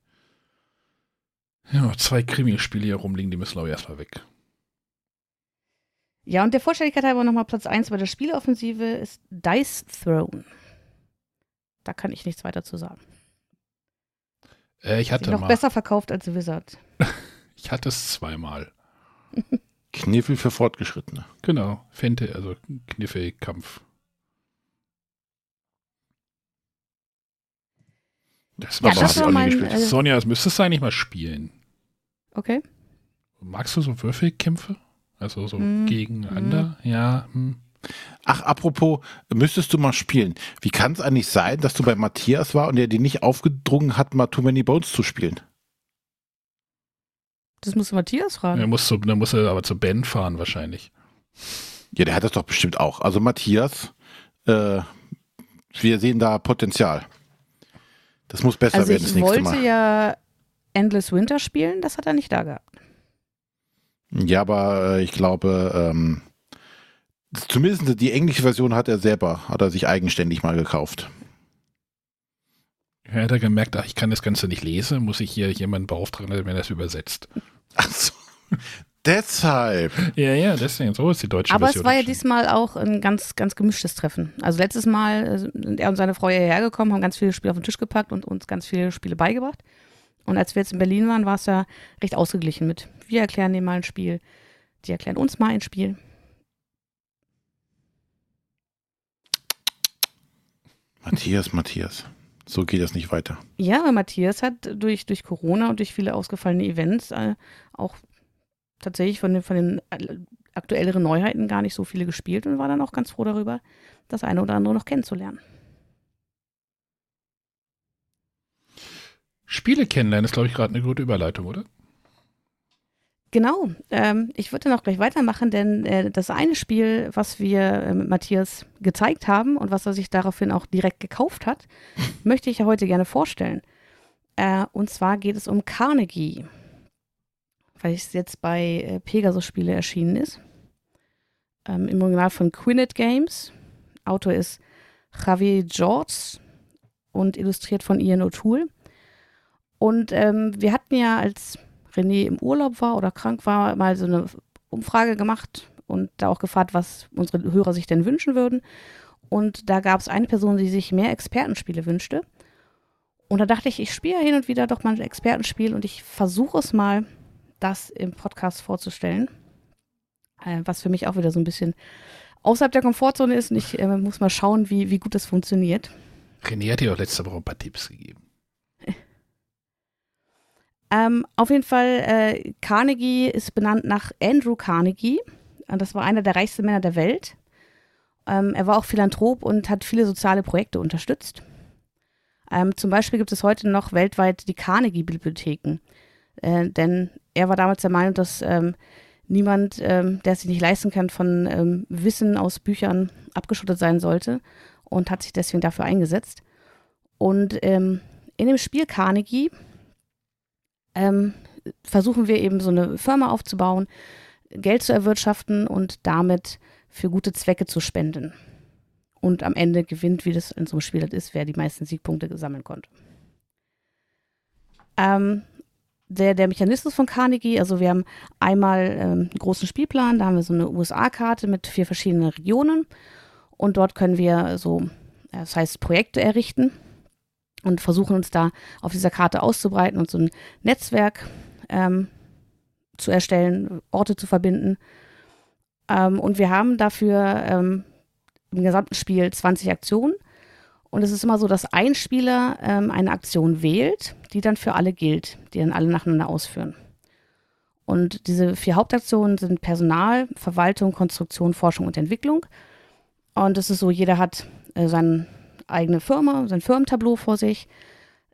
Ja, noch zwei Krimispiele hier rumliegen, die müssen glaube ich erstmal weg. Ja, und der Vollständigkeit halber nochmal Platz 1 bei der Spieleoffensive ist Dice Throne. Da kann ich nichts weiter zu sagen. Äh, ich hatte noch mal, besser verkauft als Wizard. [laughs] ich hatte es zweimal. [laughs] Kniffel für Fortgeschrittene. Genau, Fente, also Kniffel, Kampf. Das Ja, das war mein. gespielt. Äh, Sonja, das müsstest du eigentlich mal spielen. okay. Magst du so Würfelkämpfe? Also so mhm. gegeneinander, mhm. ja. Hm. Ach, apropos, müsstest du mal spielen. Wie kann es eigentlich sein, dass du bei Matthias war und er dir nicht aufgedrungen hat, mal Too Many Bones zu spielen? Das muss Matthias fragen. Er muss, zu, dann muss er aber zu Ben fahren wahrscheinlich. Ja, der hat das doch bestimmt auch. Also Matthias, äh, wir sehen da Potenzial. Das muss besser also werden das nächste Mal. Ich wollte ja Endless Winter spielen, das hat er nicht da gehabt. Ja, aber äh, ich glaube, ähm, zumindest die englische Version hat er selber, hat er sich eigenständig mal gekauft. Ja, hat er gemerkt, ach, ich kann das Ganze nicht lesen, muss ich hier jemanden beauftragen, der mir das übersetzt. Ach so. [laughs] Deshalb. Ja, ja, deswegen. So ist die deutsche Aber Version. es war ja diesmal auch ein ganz, ganz gemischtes Treffen. Also letztes Mal äh, sind er und seine Frau hierher gekommen, haben ganz viele Spiele auf den Tisch gepackt und uns ganz viele Spiele beigebracht. Und als wir jetzt in Berlin waren, war es ja recht ausgeglichen mit, wir erklären denen mal ein Spiel, die erklären uns mal ein Spiel. Matthias, Matthias. So geht das nicht weiter. Ja, aber Matthias hat durch, durch Corona und durch viele ausgefallene Events äh, auch tatsächlich von den, von den äh, aktuelleren Neuheiten gar nicht so viele gespielt und war dann auch ganz froh darüber, das eine oder andere noch kennenzulernen. Spiele kennenlernen ist, glaube ich, gerade eine gute Überleitung, oder? Genau. Ähm, ich würde noch gleich weitermachen, denn äh, das eine Spiel, was wir äh, mit Matthias gezeigt haben und was er sich daraufhin auch direkt gekauft hat, [laughs] möchte ich ja heute gerne vorstellen. Äh, und zwar geht es um Carnegie, weil es jetzt bei äh, Pegasus Spiele erschienen ist. Ähm, Im Original von Quinnet Games. Autor ist Javier George und illustriert von Ian O'Toole. Und ähm, wir hatten ja als René im Urlaub war oder krank war, mal so eine Umfrage gemacht und da auch gefragt, was unsere Hörer sich denn wünschen würden. Und da gab es eine Person, die sich mehr Expertenspiele wünschte. Und da dachte ich, ich spiele hin und wieder doch mal ein Expertenspiel und ich versuche es mal, das im Podcast vorzustellen. Äh, was für mich auch wieder so ein bisschen außerhalb der Komfortzone ist und ich äh, muss mal schauen, wie, wie gut das funktioniert. René hat dir auch letzte Woche ein paar Tipps gegeben. Ähm, auf jeden Fall, äh, Carnegie ist benannt nach Andrew Carnegie. Das war einer der reichsten Männer der Welt. Ähm, er war auch Philanthrop und hat viele soziale Projekte unterstützt. Ähm, zum Beispiel gibt es heute noch weltweit die Carnegie-Bibliotheken. Äh, denn er war damals der Meinung, dass ähm, niemand, ähm, der es sich nicht leisten kann, von ähm, Wissen aus Büchern abgeschottet sein sollte und hat sich deswegen dafür eingesetzt. Und in dem Spiel Carnegie ähm, versuchen wir eben so eine Firma aufzubauen, Geld zu erwirtschaften und damit für gute Zwecke zu spenden. Und am Ende gewinnt, wie das in so einem Spiel das ist, wer die meisten Siegpunkte sammeln konnte. Ähm, der, der Mechanismus von Carnegie, also wir haben einmal ähm, einen großen Spielplan, da haben wir so eine USA-Karte mit vier verschiedenen Regionen und dort können wir so, das heißt Projekte errichten und versuchen uns da auf dieser Karte auszubreiten und so ein Netzwerk ähm, zu erstellen, Orte zu verbinden. Ähm, und wir haben dafür ähm, im gesamten Spiel 20 Aktionen. Und es ist immer so, dass ein Spieler ähm, eine Aktion wählt, die dann für alle gilt, die dann alle nacheinander ausführen. Und diese vier Hauptaktionen sind Personal, Verwaltung, Konstruktion, Forschung und Entwicklung. Und es ist so, jeder hat äh, seinen eigene Firma, sein Firmentableau vor sich.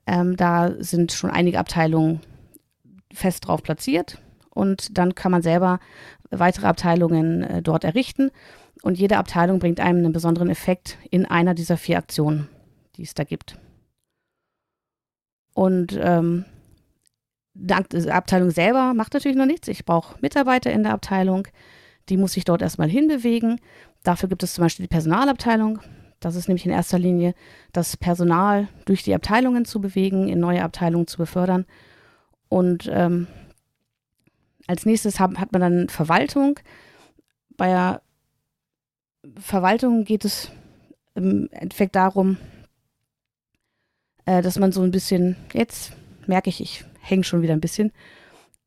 Ähm, da sind schon einige Abteilungen fest drauf platziert und dann kann man selber weitere Abteilungen äh, dort errichten und jede Abteilung bringt einem einen besonderen Effekt in einer dieser vier Aktionen, die es da gibt. Und ähm, die Abteilung selber macht natürlich noch nichts. Ich brauche Mitarbeiter in der Abteilung, die muss ich dort erstmal hinbewegen. Dafür gibt es zum Beispiel die Personalabteilung. Das ist nämlich in erster Linie das Personal durch die Abteilungen zu bewegen, in neue Abteilungen zu befördern. Und ähm, als nächstes hat, hat man dann Verwaltung. Bei der Verwaltung geht es im Endeffekt darum, äh, dass man so ein bisschen, jetzt merke ich, ich hänge schon wieder ein bisschen.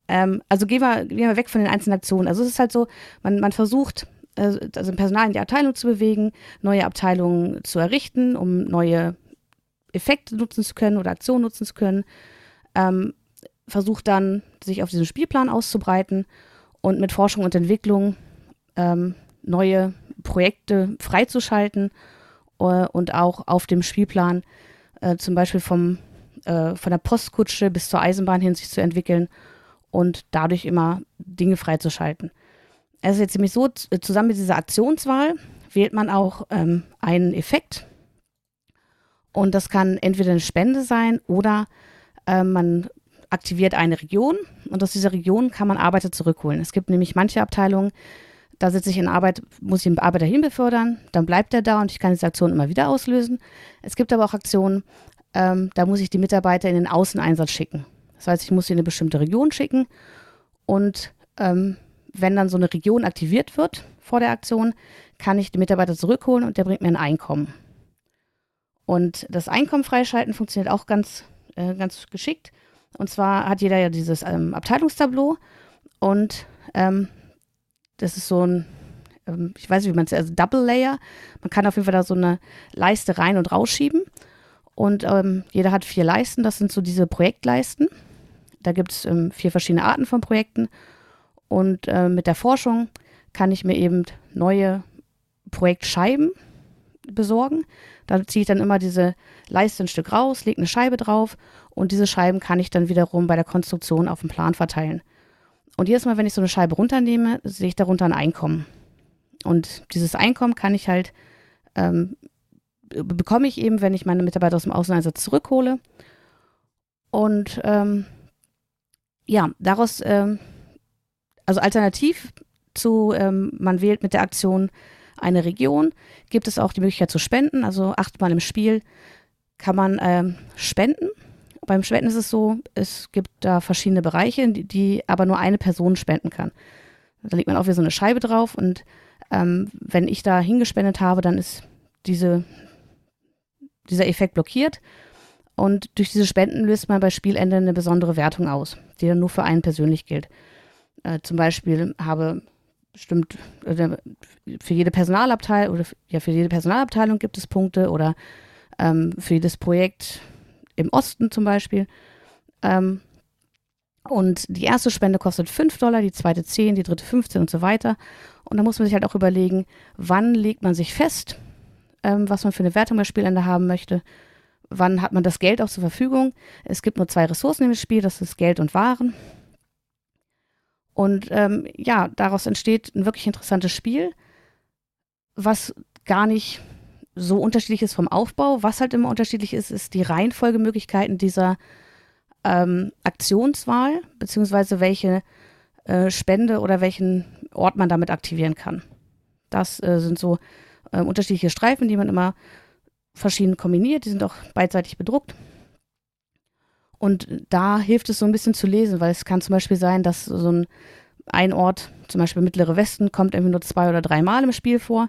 Ähm, also gehen wir, gehen wir weg von den einzelnen Aktionen. Also es ist halt so, man, man versucht also Personal in die Abteilung zu bewegen, neue Abteilungen zu errichten, um neue Effekte nutzen zu können oder Aktionen nutzen zu können. Ähm, versucht dann, sich auf diesen Spielplan auszubreiten und mit Forschung und Entwicklung ähm, neue Projekte freizuschalten äh, und auch auf dem Spielplan äh, zum Beispiel vom, äh, von der Postkutsche bis zur Eisenbahn hin sich zu entwickeln und dadurch immer Dinge freizuschalten. Es ist jetzt nämlich so, zusammen mit dieser Aktionswahl wählt man auch ähm, einen Effekt. Und das kann entweder eine Spende sein oder äh, man aktiviert eine Region und aus dieser Region kann man Arbeiter zurückholen. Es gibt nämlich manche Abteilungen, da sitze ich in Arbeit, muss ich den Arbeiter hinbefördern, dann bleibt er da und ich kann diese Aktion immer wieder auslösen. Es gibt aber auch Aktionen, ähm, da muss ich die Mitarbeiter in den Außeneinsatz schicken. Das heißt, ich muss sie in eine bestimmte Region schicken und ähm, wenn dann so eine Region aktiviert wird vor der Aktion, kann ich die Mitarbeiter zurückholen und der bringt mir ein Einkommen. Und das Einkommen freischalten funktioniert auch ganz, äh, ganz geschickt. Und zwar hat jeder ja dieses ähm, Abteilungstableau und ähm, das ist so ein, ähm, ich weiß nicht, wie man es, also Double Layer. Man kann auf jeden Fall da so eine Leiste rein und rausschieben. Und ähm, jeder hat vier Leisten, das sind so diese Projektleisten. Da gibt es ähm, vier verschiedene Arten von Projekten. Und äh, mit der Forschung kann ich mir eben neue Projektscheiben besorgen. Da ziehe ich dann immer diese Leiste ein Stück raus, lege eine Scheibe drauf und diese Scheiben kann ich dann wiederum bei der Konstruktion auf dem Plan verteilen. Und jedes Mal, wenn ich so eine Scheibe runternehme, sehe ich darunter ein Einkommen. Und dieses Einkommen kann ich halt, ähm, bekomme ich eben, wenn ich meine Mitarbeiter aus dem Außeneinsatz zurückhole. Und ähm, ja, daraus, ähm, also alternativ zu, ähm, man wählt mit der Aktion eine Region, gibt es auch die Möglichkeit zu spenden. Also achtmal im Spiel kann man ähm, spenden. Beim Spenden ist es so, es gibt da verschiedene Bereiche, die, die aber nur eine Person spenden kann. Da legt man auch wieder so eine Scheibe drauf und ähm, wenn ich da hingespendet habe, dann ist diese, dieser Effekt blockiert. Und durch diese Spenden löst man bei Spielende eine besondere Wertung aus, die dann nur für einen persönlich gilt. Äh, zum Beispiel habe bestimmt für jede Personalabteilung oder ja für jede Personalabteilung gibt es Punkte oder ähm, für jedes Projekt im Osten zum Beispiel. Ähm, und die erste Spende kostet 5 Dollar, die zweite 10, die dritte 15 und so weiter. Und da muss man sich halt auch überlegen, wann legt man sich fest, ähm, was man für eine Wertung bei Spielende haben möchte. Wann hat man das Geld auch zur Verfügung? Es gibt nur zwei Ressourcen im Spiel, das ist Geld und Waren. Und ähm, ja, daraus entsteht ein wirklich interessantes Spiel, was gar nicht so unterschiedlich ist vom Aufbau. Was halt immer unterschiedlich ist, ist die Reihenfolgemöglichkeiten dieser ähm, Aktionswahl, beziehungsweise welche äh, Spende oder welchen Ort man damit aktivieren kann. Das äh, sind so äh, unterschiedliche Streifen, die man immer verschieden kombiniert. Die sind auch beidseitig bedruckt. Und da hilft es so ein bisschen zu lesen, weil es kann zum Beispiel sein, dass so ein, ein Ort, zum Beispiel Mittlere Westen, kommt irgendwie nur zwei oder drei Mal im Spiel vor.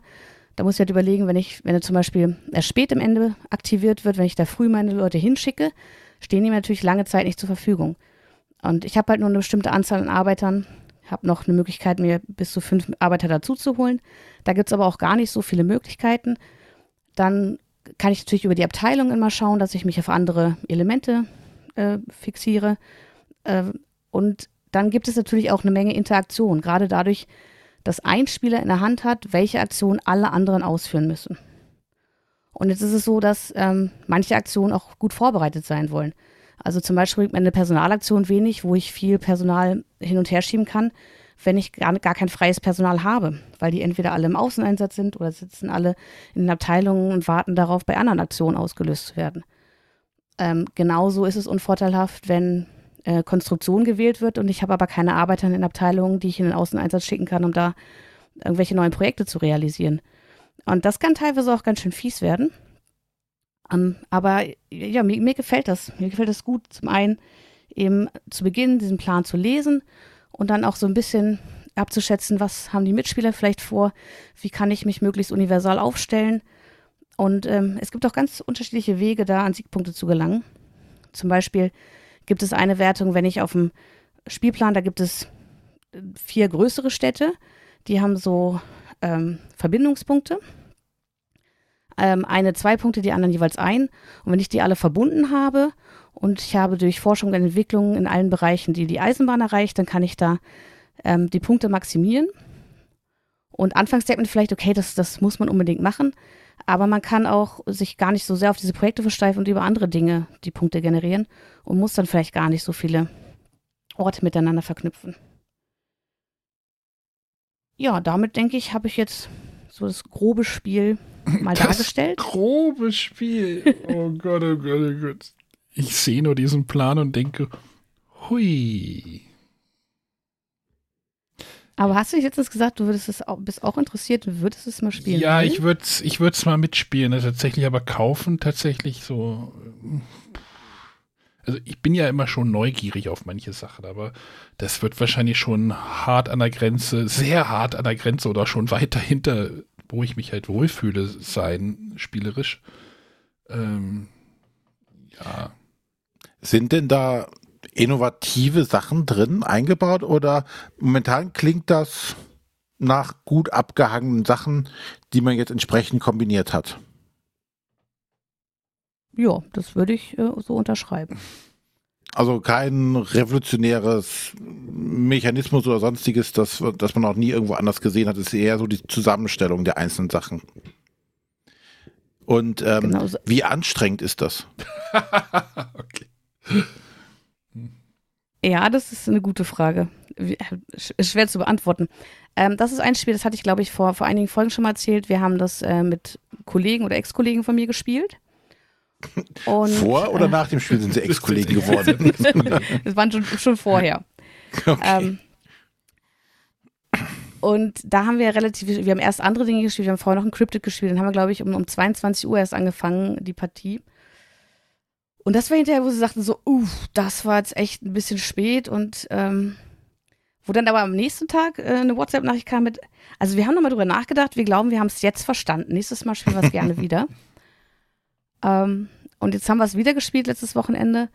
Da muss ich halt überlegen, wenn ich, wenn er zum Beispiel erst spät im Ende aktiviert wird, wenn ich da früh meine Leute hinschicke, stehen die mir natürlich lange Zeit nicht zur Verfügung. Und ich habe halt nur eine bestimmte Anzahl an Arbeitern, habe noch eine Möglichkeit, mir bis zu fünf Arbeiter dazu zu holen. Da gibt es aber auch gar nicht so viele Möglichkeiten. Dann kann ich natürlich über die Abteilung immer schauen, dass ich mich auf andere Elemente äh, fixiere. Äh, und dann gibt es natürlich auch eine Menge Interaktion, gerade dadurch, dass ein Spieler in der Hand hat, welche Aktion alle anderen ausführen müssen. Und jetzt ist es so, dass ähm, manche Aktionen auch gut vorbereitet sein wollen. Also zum Beispiel bringt mir eine Personalaktion wenig, wo ich viel Personal hin und her schieben kann, wenn ich gar, gar kein freies Personal habe, weil die entweder alle im Außeneinsatz sind oder sitzen alle in den Abteilungen und warten darauf, bei anderen Aktionen ausgelöst zu werden. Ähm, genauso ist es unvorteilhaft, wenn äh, Konstruktion gewählt wird und ich habe aber keine Arbeiter in Abteilungen, die ich in den Außeneinsatz schicken kann, um da irgendwelche neuen Projekte zu realisieren. Und das kann teilweise auch ganz schön fies werden. Um, ähm, aber ja, mir, mir, gefällt das. Mir gefällt das gut. Zum einen eben zu Beginn diesen Plan zu lesen und dann auch so ein bisschen abzuschätzen, was haben die Mitspieler vielleicht vor, wie kann ich mich möglichst universal aufstellen und ähm, es gibt auch ganz unterschiedliche Wege, da an Siegpunkte zu gelangen. Zum Beispiel gibt es eine Wertung, wenn ich auf dem Spielplan, da gibt es äh, vier größere Städte, die haben so ähm, Verbindungspunkte. Ähm, eine zwei Punkte, die anderen jeweils ein. Und wenn ich die alle verbunden habe und ich habe durch Forschung und Entwicklung in allen Bereichen die, die Eisenbahn erreicht, dann kann ich da ähm, die Punkte maximieren. Und anfangs denkt man vielleicht, okay, das, das muss man unbedingt machen. Aber man kann auch sich gar nicht so sehr auf diese Projekte versteifen und über andere Dinge die Punkte generieren und muss dann vielleicht gar nicht so viele Orte miteinander verknüpfen. Ja, damit denke ich, habe ich jetzt so das grobe Spiel [laughs] mal das dargestellt. Grobe Spiel. Oh Gott, oh Gott, oh Gott. Ich sehe nur diesen Plan und denke, hui. Aber hast du nicht letztens gesagt, du würdest es auch, bist auch interessiert, du würdest es mal spielen? Ja, ich würde es ich würd's mal mitspielen, ne, tatsächlich, aber kaufen tatsächlich so. Also ich bin ja immer schon neugierig auf manche Sachen, aber das wird wahrscheinlich schon hart an der Grenze, sehr hart an der Grenze oder schon weiter hinter, wo ich mich halt wohlfühle, sein, spielerisch. Ähm, ja. Sind denn da innovative Sachen drin eingebaut oder momentan klingt das nach gut abgehangenen Sachen, die man jetzt entsprechend kombiniert hat? Ja, das würde ich äh, so unterschreiben. Also kein revolutionäres Mechanismus oder sonstiges, das, das man auch nie irgendwo anders gesehen hat. Es ist eher so die Zusammenstellung der einzelnen Sachen. Und ähm, Genau so. wie anstrengend ist das? [laughs] okay. Ja, das ist eine gute Frage. Ist schwer zu beantworten. Ähm, das ist ein Spiel, das hatte ich, glaube ich, vor, vor einigen Folgen schon mal erzählt. Wir haben das äh, mit Kollegen oder Ex-Kollegen von mir gespielt. [laughs] Und, Vor oder äh, nach dem Spiel sind sie Ex-Kollegen [laughs] geworden? Das waren schon, schon vorher. [laughs] Okay. Ähm, und da haben wir relativ, wir haben erst andere Dinge gespielt, wir haben vorher noch ein Cryptic gespielt, dann haben wir, glaube ich, um, um 22 Uhr erst angefangen, die Partie. Und das war hinterher, wo sie sagten so, uff, das war jetzt echt ein bisschen spät und ähm, wo dann aber am nächsten Tag äh, eine WhatsApp-Nachricht kam mit, also wir haben nochmal drüber nachgedacht, wir glauben, wir haben es jetzt verstanden. Nächstes Mal spielen wir es gerne [laughs] wieder. Ähm, und jetzt haben wir es wieder gespielt letztes Wochenende.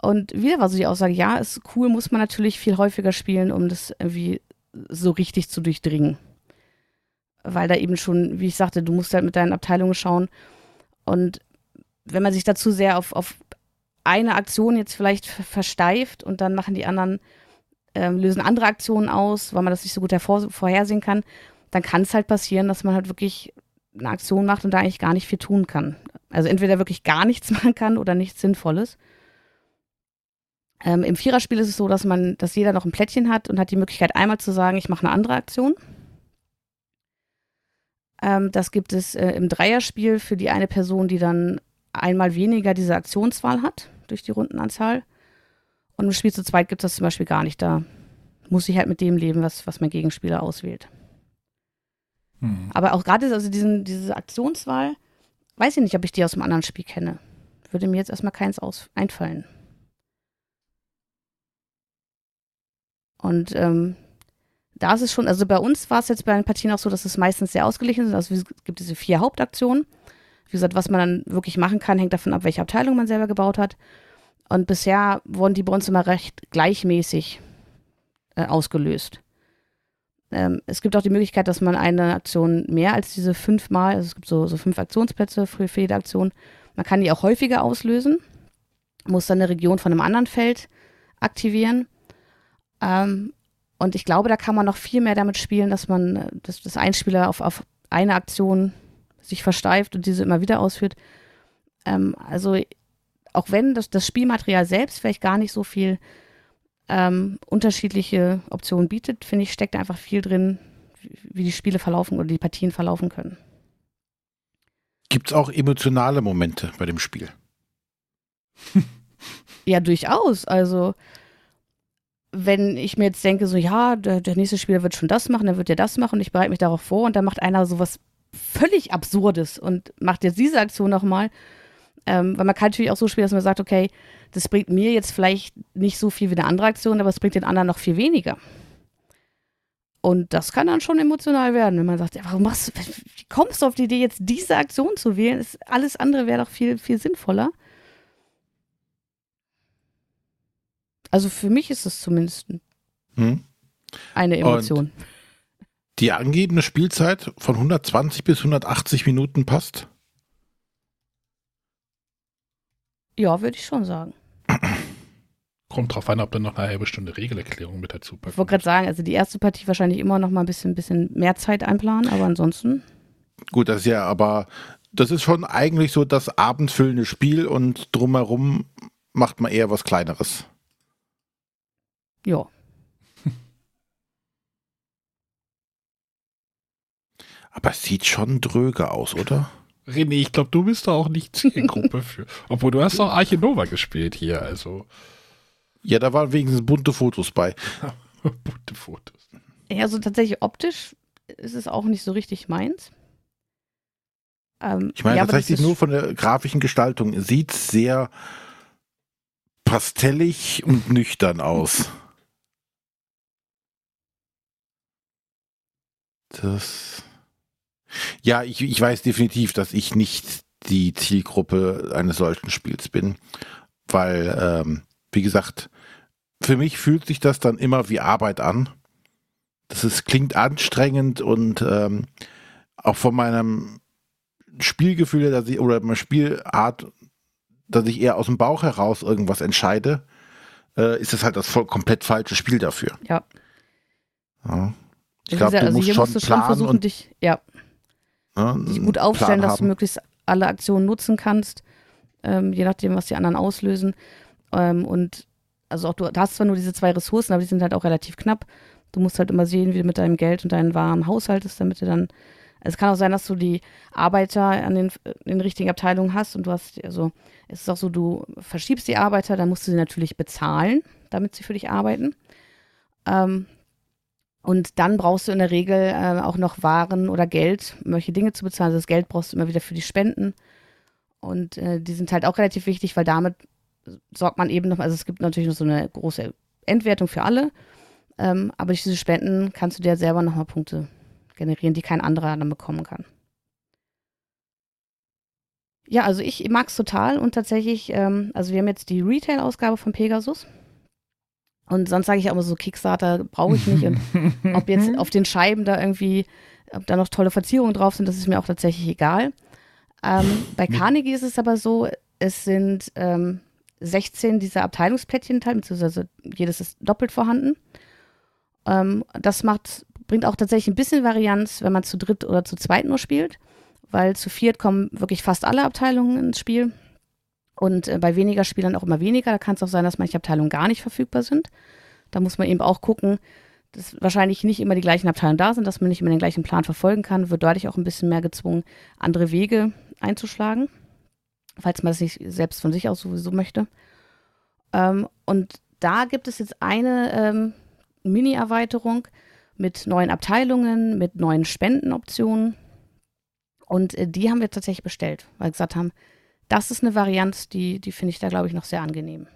Und wieder war so die Aussage, ja, ist cool, muss man natürlich viel häufiger spielen, um das irgendwie so richtig zu durchdringen. Weil da eben schon, wie ich sagte, du musst halt mit deinen Abteilungen schauen. Und wenn man sich dazu sehr auf, auf eine Aktion jetzt vielleicht ver- versteift und dann machen die anderen, ähm, lösen andere Aktionen aus, weil man das nicht so gut hervor, vorhersehen kann, dann kann es halt passieren, dass man halt wirklich eine Aktion macht und da eigentlich gar nicht viel tun kann. Also entweder wirklich gar nichts [laughs] machen kann oder nichts Sinnvolles. Ähm, Im Viererspiel ist es so, dass man, dass jeder noch ein Plättchen hat und hat die Möglichkeit, einmal zu sagen, ich mache eine andere Aktion. Ähm, das gibt es äh, im Dreierspiel für die eine Person, die dann einmal weniger diese Aktionswahl hat durch die Rundenanzahl. Und im Spiel zu zweit gibt es das zum Beispiel gar nicht. Da muss ich halt mit dem leben, was, was mein Gegenspieler auswählt. Hm. Aber auch gerade also diesen, diese Aktionswahl, weiß ich nicht, ob ich die aus einem anderen Spiel kenne. Würde mir jetzt erstmal keins aus einfallen. Und ähm, da ist es schon, also bei uns war es jetzt bei den Partien auch so, dass es meistens sehr ausgeglichen ist. Also es gibt diese vier Hauptaktionen. Wie gesagt, was man dann wirklich machen kann, hängt davon ab, welche Abteilung man selber gebaut hat. Und bisher wurden die bei uns immer recht gleichmäßig äh, ausgelöst. Ähm, es gibt auch die Möglichkeit, dass man eine Aktion mehr als diese fünfmal, also es gibt so, so fünf Aktionsplätze für, für jede Aktion, man kann die auch häufiger auslösen, muss dann eine Region von einem anderen Feld aktivieren. Ähm, und ich glaube, da kann man noch viel mehr damit spielen, dass man, äh, das Einspieler auf, auf eine Aktion sich versteift und diese immer wieder ausführt. Ähm, also auch wenn das, das Spielmaterial selbst vielleicht gar nicht so viel ähm, unterschiedliche Optionen bietet, finde ich, steckt einfach viel drin, wie- wie die Spiele verlaufen oder die Partien verlaufen können. Gibt es auch emotionale Momente bei dem Spiel? [laughs] Ja, durchaus. Also, wenn ich mir jetzt denke, so, ja, der, der nächste Spieler wird schon das machen, dann wird er das machen und ich bereite mich darauf vor und dann macht einer sowas völlig Absurdes und macht jetzt diese Aktion nochmal. Ähm, weil man kann natürlich auch so spielen, dass man sagt, okay, das bringt mir jetzt vielleicht nicht so viel wie eine andere Aktion, aber es bringt den anderen noch viel weniger. Und das kann dann schon emotional werden, wenn man sagt, ja, warum machst du, wie kommst du auf die Idee, jetzt diese Aktion zu wählen? Das, alles andere wäre doch viel, viel sinnvoller. Also für mich ist es zumindest Hm? eine Emotion. Die angegebene Spielzeit von 120 bis 180 Minuten passt? ja, würde ich schon sagen. Kommt drauf an, ob dann noch eine halbe Stunde Regelerklärung mit dazu packt. Ich wollte gerade sagen, also die erste Partie wahrscheinlich immer noch mal ein bisschen, bisschen mehr Zeit einplanen, aber ansonsten. Gut, das ist ja, aber das ist schon eigentlich so das abendfüllende Spiel und drumherum macht man eher was Kleineres. Ja. Aber es sieht schon dröge aus, oder? René, ich glaube, du bist da auch nicht Zielgruppe für. Obwohl du hast doch Arche Nova gespielt hier, also. Ja, da waren wenigstens bunte Fotos bei. [laughs] bunte Fotos. Ja, also tatsächlich optisch ist es auch nicht so richtig meins. Ähm, ich meine ja, tatsächlich nur von der grafischen Gestaltung. Sieht sehr pastellig und nüchtern aus. Das. Ja, ich, ich weiß definitiv, dass ich nicht die Zielgruppe eines solchen Spiels bin, weil, ähm, wie gesagt, für mich fühlt sich das dann immer wie Arbeit an. Das ist, klingt anstrengend und ähm, auch von meinem Spielgefühl dass ich, oder meiner Spielart, dass ich eher aus dem Bauch heraus irgendwas entscheide, äh, ist das halt das voll, komplett falsche Spiel dafür. Ja. ja. Ich glaube, du also musst schon planen schon versuchen, und, dich, ja, ja, dich gut aufstellen, dass du möglichst alle Aktionen nutzen kannst, ähm, je nachdem, was die anderen auslösen. Ähm, und also auch du hast zwar nur diese zwei Ressourcen, aber die sind halt auch relativ knapp. Du musst halt immer sehen, wie du mit deinem Geld und deinen Waren haushaltest, damit du dann. Also es kann auch sein, dass du die Arbeiter an den, in den richtigen Abteilungen hast und du hast, also es ist auch so, du verschiebst die Arbeiter, dann musst du sie natürlich bezahlen, damit sie für dich arbeiten. Ähm, und dann brauchst du in der Regel äh, auch noch Waren oder Geld, um solche Dinge zu bezahlen. Also das Geld brauchst du immer wieder für die Spenden. Und äh, die sind halt auch relativ wichtig, weil damit sorgt man eben noch, also es gibt natürlich noch so eine große Endwertung für alle. Ähm, aber durch diese Spenden kannst du dir selber nochmal Punkte generieren, die kein anderer dann bekommen kann. Ja, also ich mag es total und tatsächlich, ähm, also wir haben jetzt die Retail-Ausgabe von Pegasus. Und sonst sage ich auch immer so, Kickstarter brauche ich nicht. Und [laughs] ob jetzt auf den Scheiben da irgendwie, ob da noch tolle Verzierungen drauf sind, das ist mir auch tatsächlich egal. Ähm, bei Carnegie ist es aber so, es sind ähm, 16 dieser Abteilungsplättchen enthalten, beziehungsweise jedes ist doppelt vorhanden. Ähm, das macht, bringt auch tatsächlich ein bisschen Varianz, wenn man zu dritt oder zu zweit nur spielt, weil zu viert kommen wirklich fast alle Abteilungen ins Spiel. Und äh, bei weniger Spielern auch immer weniger. Da kann es auch sein, dass manche Abteilungen gar nicht verfügbar sind. Da muss man eben auch gucken, dass wahrscheinlich nicht immer die gleichen Abteilungen da sind, dass man nicht immer den gleichen Plan verfolgen kann, wird dadurch auch ein bisschen mehr gezwungen, andere Wege einzuschlagen, falls man das nicht selbst von sich aus sowieso möchte. Ähm, und da gibt es jetzt eine ähm, Mini-Erweiterung mit neuen Abteilungen, mit neuen Spendenoptionen. Und äh, die haben wir tatsächlich bestellt, weil wir gesagt haben, das ist eine Variante, die, die finde ich da, glaube ich, noch sehr angenehm.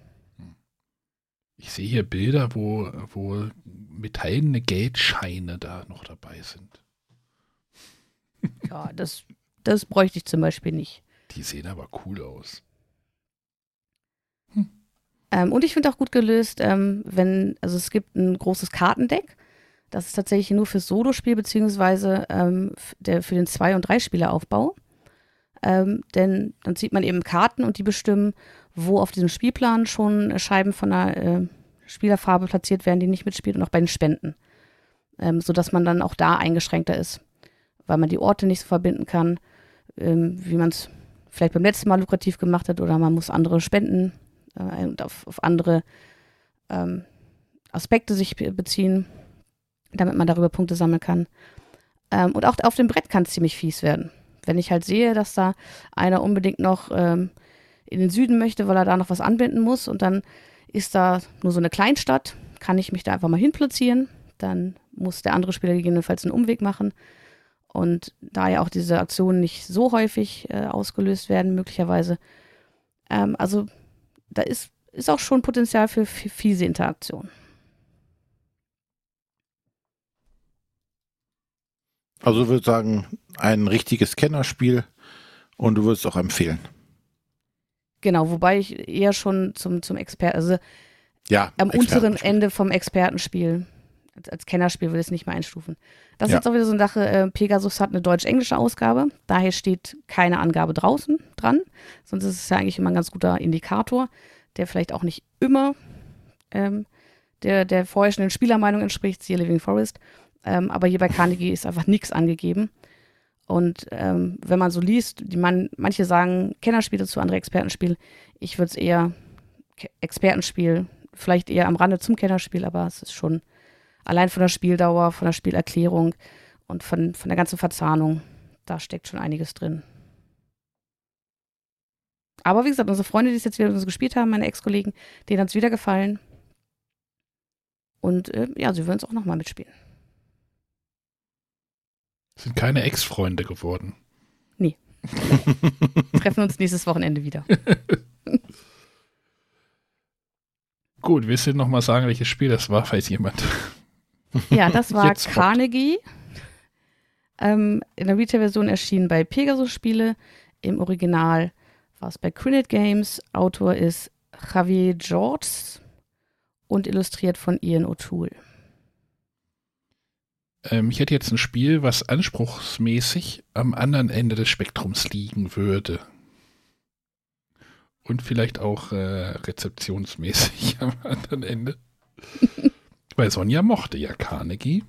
Ich sehe hier Bilder, wo, wo metallene Geldscheine da noch dabei sind. Ja, das, das bräuchte ich zum Beispiel nicht. Die sehen aber cool aus. Hm. Ähm, und ich finde auch gut gelöst, ähm, wenn, also es gibt ein großes Kartendeck. Das ist tatsächlich nur fürs Solo-Spiel, beziehungsweise ähm, der, für den Zwei- und Drei-Spieler-Aufbau. Ähm, denn dann sieht man eben Karten und die bestimmen, wo auf diesem Spielplan schon Scheiben von einer äh, Spielerfarbe platziert werden, die nicht mitspielt und auch bei den Spenden. Ähm, sodass man dann auch da eingeschränkter ist, weil man die Orte nicht so verbinden kann, ähm, wie man es vielleicht beim letzten Mal lukrativ gemacht hat oder man muss andere Spenden äh, und auf, auf andere ähm, Aspekte sich beziehen, damit man darüber Punkte sammeln kann. Ähm, und auch auf dem Brett kann es ziemlich fies werden. Wenn ich halt sehe, dass da einer unbedingt noch ähm, in den Süden möchte, weil er da noch was anbinden muss und dann ist da nur so eine Kleinstadt, kann ich mich da einfach mal hinplatzieren. Dann muss der andere Spieler gegebenenfalls einen Umweg machen. Und da ja auch diese Aktionen nicht so häufig äh, ausgelöst werden, möglicherweise, ähm, also da ist, ist auch schon Potenzial für, fiese Interaktion. Also ich würde sagen, ein richtiges Kennerspiel und du würdest auch empfehlen. Genau, wobei ich eher schon zum, zum Experten, also ja, am unteren Ende vom Expertenspiel, als, als Kennerspiel würde ich es nicht mehr einstufen. Das ist ja. jetzt auch wieder so eine Sache, äh, Pegasus hat eine deutsch-englische Ausgabe, daher steht keine Angabe draußen dran, sonst ist es ja eigentlich immer ein ganz guter Indikator, der vielleicht auch nicht immer ähm, der der vorherrschenden Spielermeinung entspricht, siehe Living Forest. Ähm, aber hier bei Carnegie ist einfach nichts angegeben. Und ähm, wenn man so liest, die man, manche sagen Kennerspiel dazu, andere Expertenspiel. Ich würde es eher Expertenspiel, vielleicht eher am Rande zum Kennerspiel, aber es ist schon allein von der Spieldauer, von der Spielerklärung und von, von der ganzen Verzahnung, da steckt schon einiges drin. Aber wie gesagt, unsere Freunde, die es jetzt wieder mit uns gespielt haben, meine Ex-Kollegen, denen hat es wieder gefallen. Und äh, ja, sie würden es auch nochmal mitspielen. Sind keine Ex-Freunde geworden. [laughs] Treffen uns nächstes Wochenende wieder. [laughs] Gut, willst du noch mal sagen, welches Spiel das war, falls jemand. Ja, das war Jetzt. Carnegie. Ähm, in der Retail-Version erschienen bei Pegasus Spiele. Im Original war es bei Crinit Games. Autor ist Javier Georges und illustriert von Ian O'Toole. Ähm, ich hätte jetzt ein Spiel, was anspruchsmäßig am anderen Ende des Spektrums liegen würde. Und vielleicht auch äh, rezeptionsmäßig [laughs] am anderen Ende. [laughs] Weil Sonja mochte ja Carnegie.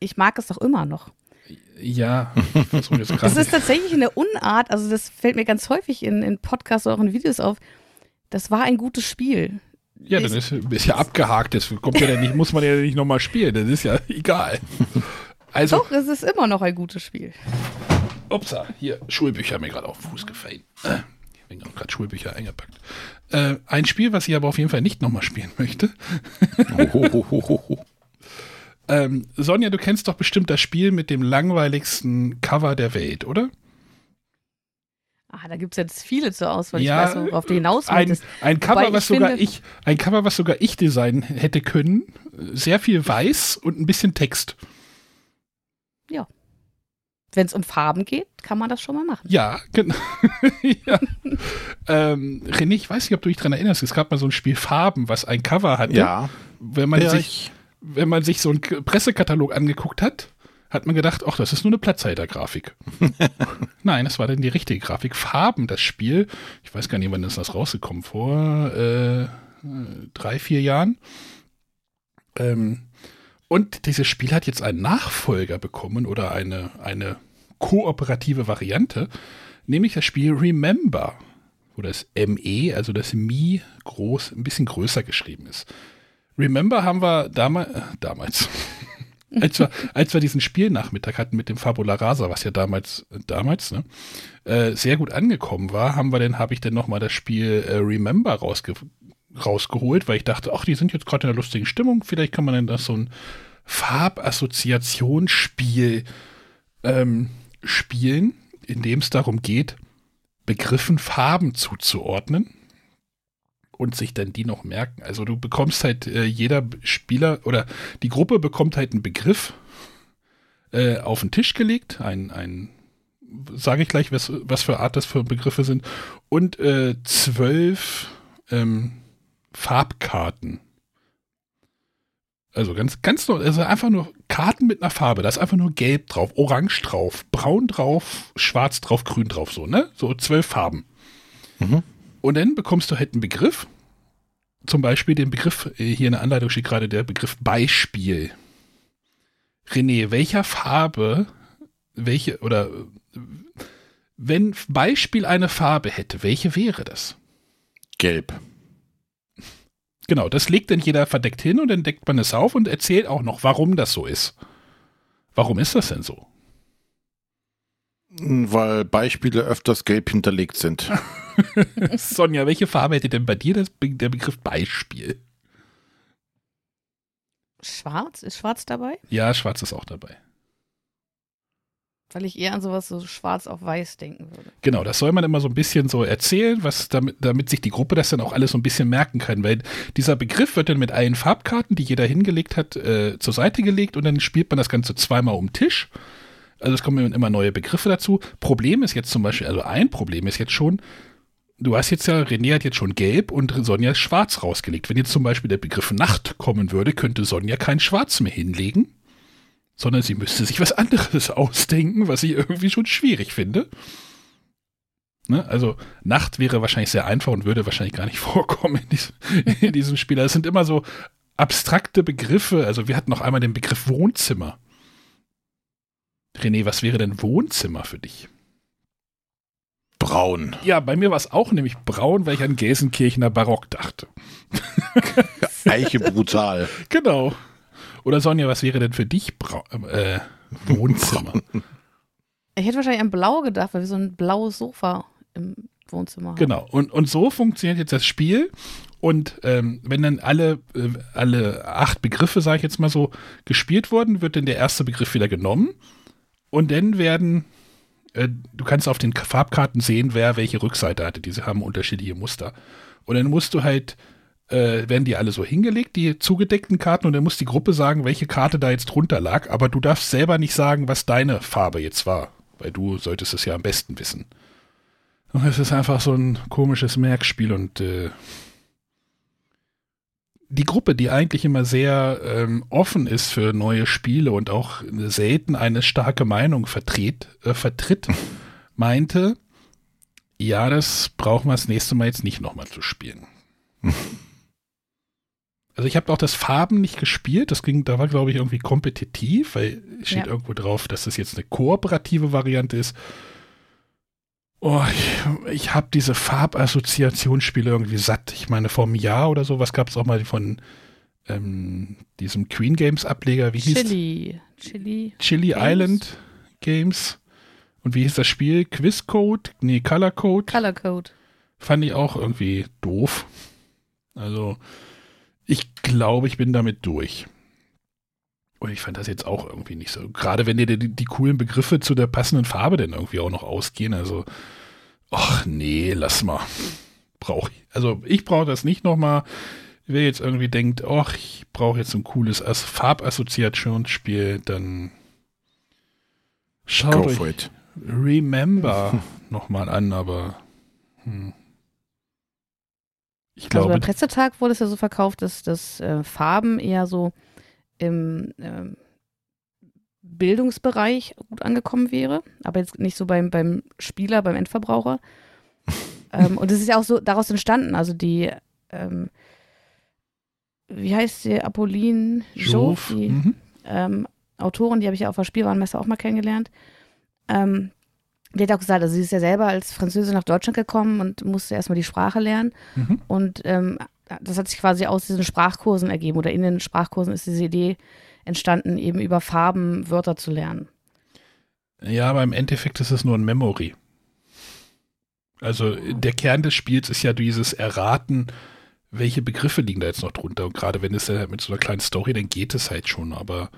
Ich mag es doch immer noch. Ja, ich versuche jetzt Es [laughs] gerade. ist tatsächlich eine Unart, also das fällt mir ganz häufig in, in Podcasts oder auch in Videos auf. Das war ein gutes Spiel. Ja, dann ist, ist ja abgehakt. Das kommt ja dann nicht, muss man ja nicht nochmal spielen. Das ist ja [laughs] egal. Also, Doch, es ist immer noch ein gutes Spiel. upsa, hier, Schulbücher haben mir gerade auf den Fuß gefallen. Äh, Ich bin gerade Schulbücher eingepackt. Äh, ein Spiel, was ich aber auf jeden Fall nicht nochmal spielen möchte. [laughs] Ähm, Sonja, du kennst doch bestimmt das Spiel mit dem langweiligsten Cover der Welt, oder? Ah, da gibt es jetzt viele zur Auswahl. Ja, ich weiß, worauf du hinaus Ein, ein Cover, Wobei was ich sogar finde- ich, ein Cover, was sogar ich designen hätte können. Sehr viel weiß und ein bisschen Text. Wenn es um Farben geht, kann man das schon mal machen. Ja, genau. [laughs] ja. Ähm, René, ich weiß nicht, ob du dich daran erinnerst. Es gab mal so ein Spiel Farben, was ein Cover hatte. Ja, Wenn man ja sich, ich, wenn man sich so einen Pressekatalog angeguckt hat, hat man gedacht, ach, das ist nur eine Platzhaltergrafik. [laughs] Nein, das war dann die richtige Grafik. Farben, das Spiel. Ich weiß gar nicht, wann ist das rausgekommen? Vor äh, drei, vier Jahren. Ähm, und dieses Spiel hat jetzt einen Nachfolger bekommen oder eine, eine kooperative Variante, nämlich das Spiel Remember, wo das ME, also das Mi, groß, ein bisschen größer geschrieben ist. Remember haben wir damals, äh, damals, als wir, als wir diesen Spielnachmittag hatten mit dem Fabula Rasa, was ja damals, äh, damals, ne, äh, sehr gut angekommen war, haben wir dann, habe ich dann nochmal das Spiel äh, Remember rausge rausgeholt, weil ich dachte, ach, die sind jetzt gerade in einer lustigen Stimmung, vielleicht kann man dann das so ein Farbassoziationsspiel ähm, spielen, in dem es darum geht, Begriffen Farben zuzuordnen und sich dann die noch merken. Also du bekommst halt äh, jeder Spieler oder die Gruppe bekommt halt einen Begriff äh, auf den Tisch gelegt, ein, ein sage ich gleich, was, was für Art das für Begriffe sind, und äh, zwölf ähm, Farbkarten. Also ganz, ganz nur, also einfach nur Karten mit einer Farbe. Da ist einfach nur gelb drauf, orange drauf, braun drauf, schwarz drauf, grün drauf, so, ne? So zwölf Farben. Mhm. Und dann bekommst du halt einen Begriff. Zum Beispiel den Begriff, äh, hier in der Anleitung steht gerade der Begriff Beispiel. René, welcher Farbe, welche, oder wenn Beispiel eine Farbe hätte, welche wäre das? gelb. Genau, das legt dann jeder verdeckt hin und dann deckt man es auf und erzählt auch noch, warum das so ist. Warum ist das denn so? Weil Beispiele öfters gelb hinterlegt sind. [laughs] Sonja, welche Farbe hätte denn bei dir das, der Begriff Beispiel? Schwarz? Ist schwarz dabei? Ja, schwarz ist auch dabei. Weil ich eher an sowas so schwarz auf weiß denken würde. Genau, das soll man immer so ein bisschen so erzählen, was damit, damit sich die Gruppe das dann auch alles so ein bisschen merken kann, weil dieser Begriff wird dann mit allen Farbkarten, die jeder hingelegt hat, äh, zur Seite gelegt und dann spielt man das Ganze zweimal um den Tisch. Also es kommen immer neue Begriffe dazu. Problem ist jetzt zum Beispiel, also ein Problem ist jetzt schon, du hast jetzt ja, René hat jetzt schon gelb und Sonja ist schwarz rausgelegt. Wenn jetzt zum Beispiel der Begriff Nacht kommen würde, könnte Sonja kein Schwarz mehr hinlegen, sondern sie müsste sich was anderes [laughs] ausdenken, was ich irgendwie schon schwierig finde. Ne? Also Nacht wäre wahrscheinlich sehr einfach und würde wahrscheinlich gar nicht [laughs] vorkommen in diesem, in diesem Spiel. Es sind immer so abstrakte Begriffe. Also wir hatten noch einmal den Begriff Wohnzimmer. René, was wäre denn Wohnzimmer für dich? Braun. Ja, bei mir war es auch nämlich braun, weil ich an Gelsenkirchener Barock dachte. [laughs] Eiche brutal. Genau. Oder Sonja, was wäre denn für dich Brau äh, Wohnzimmer? Ich hätte wahrscheinlich an Blau gedacht, weil wir so ein blaues Sofa im Wohnzimmer haben. Genau. Und, und so funktioniert jetzt das Spiel. Und ähm, wenn dann alle, äh, alle acht Begriffe, sage ich jetzt mal so, gespielt wurden, wird dann der erste Begriff wieder genommen. Und dann werden, äh, du kannst auf den Farbkarten sehen, wer welche Rückseite hatte. Diese haben unterschiedliche Muster. Und dann musst du halt, äh, werden die alle so hingelegt, die zugedeckten Karten, und dann muss die Gruppe sagen, welche Karte da jetzt drunter lag. Aber du darfst selber nicht sagen, was deine Farbe jetzt war. Weil du solltest es ja am besten wissen. Und es ist einfach so ein komisches Merkspiel und äh, die Gruppe, die eigentlich immer sehr ähm, offen ist für neue Spiele und auch selten eine starke Meinung vertritt, äh, vertritt [laughs] meinte, ja, das brauchen wir das nächste Mal jetzt nicht nochmal zu spielen. [laughs] Also ich habe auch das Farben nicht gespielt, das ging, da war glaube ich irgendwie kompetitiv, weil es steht Ja. irgendwo drauf, dass das jetzt eine kooperative Variante ist. Oh, ich, ich habe diese Farbassoziationsspiele irgendwie satt. Ich meine, vor einem Jahr oder so, was gab es auch mal von ähm, diesem Queen Games Ableger, wie hieß Chili. Chili. Chili Games? Island Games. Und wie hieß das Spiel? Quiz Code? Nee, Color Code. Color Code. Fand ich auch irgendwie doof. Also, ich glaube, ich bin damit durch. Und ich fand das jetzt auch irgendwie nicht so. Gerade wenn dir die, die coolen Begriffe zu der passenden Farbe denn irgendwie auch noch ausgehen. Also, ach nee, lass mal. Brauche ich. Also, ich brauche das nicht nochmal. Wer jetzt irgendwie denkt, ach, ich brauche jetzt ein cooles As Farbassoziationsspiel, dann schaut Go euch it. Remember [laughs] nochmal an, aber hm. ich Also glaube, beim Pressetag wurde es ja so verkauft, dass, dass äh, Farben eher so im ähm, Bildungsbereich gut angekommen wäre, aber jetzt nicht so beim, beim Spieler, beim Endverbraucher. [laughs] ähm, und es ist ja auch so daraus entstanden, also die, ähm, wie heißt sie, Apolline Jouve, die mhm. ähm, Autorin, die habe ich ja auf der Spielwarenmesse auch mal kennengelernt. Ähm, die hat auch gesagt, also sie ist ja selber als Französin nach Deutschland gekommen und musste erstmal die Sprache lernen. Mhm. Und ähm, das hat sich quasi aus diesen Sprachkursen ergeben oder in den Sprachkursen ist diese Idee entstanden, eben über Farben Wörter zu lernen. Ja, aber im Endeffekt ist es nur ein Memory. Also der Kern des Spiels ist ja dieses Erraten, welche Begriffe liegen da jetzt noch drunter. Und gerade wenn es mit so einer kleinen Story, dann geht es halt schon. Aber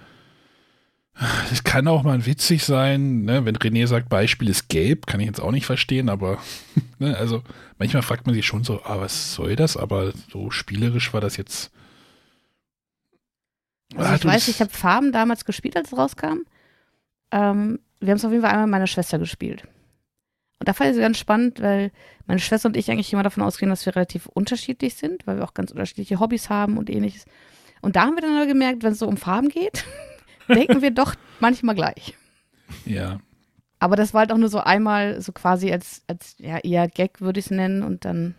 es kann auch mal witzig sein, ne? wenn René sagt, Beispiel ist gelb, kann ich jetzt auch nicht verstehen, aber [laughs] ne? also manchmal fragt man sich schon so, ah, was soll das? Aber so spielerisch war das jetzt. Also Ah, ich weiß, das- ich habe Farben damals gespielt, als es rauskam. Ähm, wir haben es auf jeden Fall einmal mit meiner Schwester gespielt. Und da fand ich es ganz spannend, weil meine Schwester und ich eigentlich immer davon ausgehen, dass wir relativ unterschiedlich sind, weil wir auch ganz unterschiedliche Hobbys haben und ähnliches. Und da haben wir dann aber gemerkt, wenn es so um Farben geht, [laughs] denken wir doch manchmal gleich. ja. Aber das war halt auch nur so einmal, so quasi als, als ja, eher Gag würde ich es nennen und dann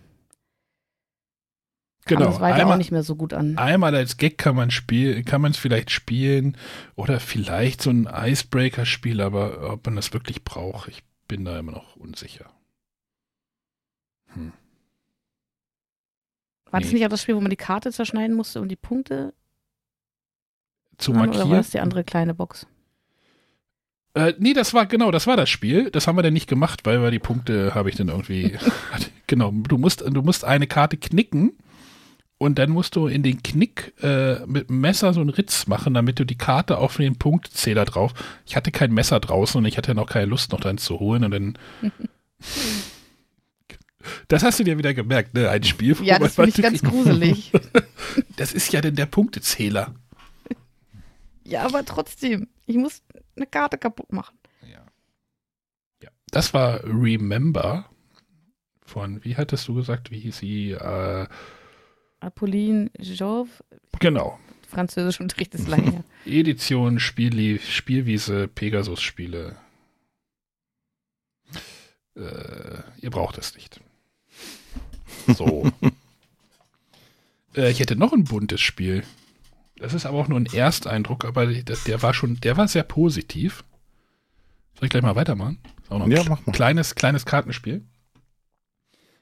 kam Genau. es weiter auch Einmal, nicht mehr so gut an. Einmal als Gag kann man spielen, kann man es vielleicht spielen oder vielleicht so ein Icebreaker-Spiel, aber ob man das wirklich braucht, ich bin da immer noch unsicher. Hm. War das Nee. nicht auch das Spiel, wo man die Karte zerschneiden musste und die Punkte Zu waren, oder war markieren? das die andere kleine Box? Äh, nee, das war genau, das war das Spiel. Das haben wir dann nicht gemacht, weil wir die Punkte habe ich dann irgendwie. [laughs] genau, du musst, du musst eine Karte knicken und dann musst du in den Knick äh, mit dem Messer so einen Ritz machen, damit du die Karte auf den Punktzähler drauf. Ich hatte kein Messer draußen und ich hatte noch keine Lust, noch dann zu holen und dann. [laughs] Das hast du dir wieder gemerkt, ne? Ein Spiel. Ja, das finde ich ganz Batterie- gruselig. [laughs] Das ist ja denn der Punktezähler. Ja, aber trotzdem, ich muss eine Karte kaputt machen. Ja. ja. Das war Remember von, wie hattest du gesagt, wie hieß sie? Äh, Apolline Jouve, genau. Französischunterricht ist lange. [laughs] Edition, Spielli Spielwiese, Pegasus-Spiele. Äh, ihr braucht es nicht. So. [laughs] äh, ich hätte noch ein buntes Spiel. Das ist aber auch nur ein Ersteindruck, aber der, der war schon, der war sehr positiv. Soll ich gleich mal weitermachen? Ist auch noch ein Ja, mach mal. kleines, kleines Kartenspiel.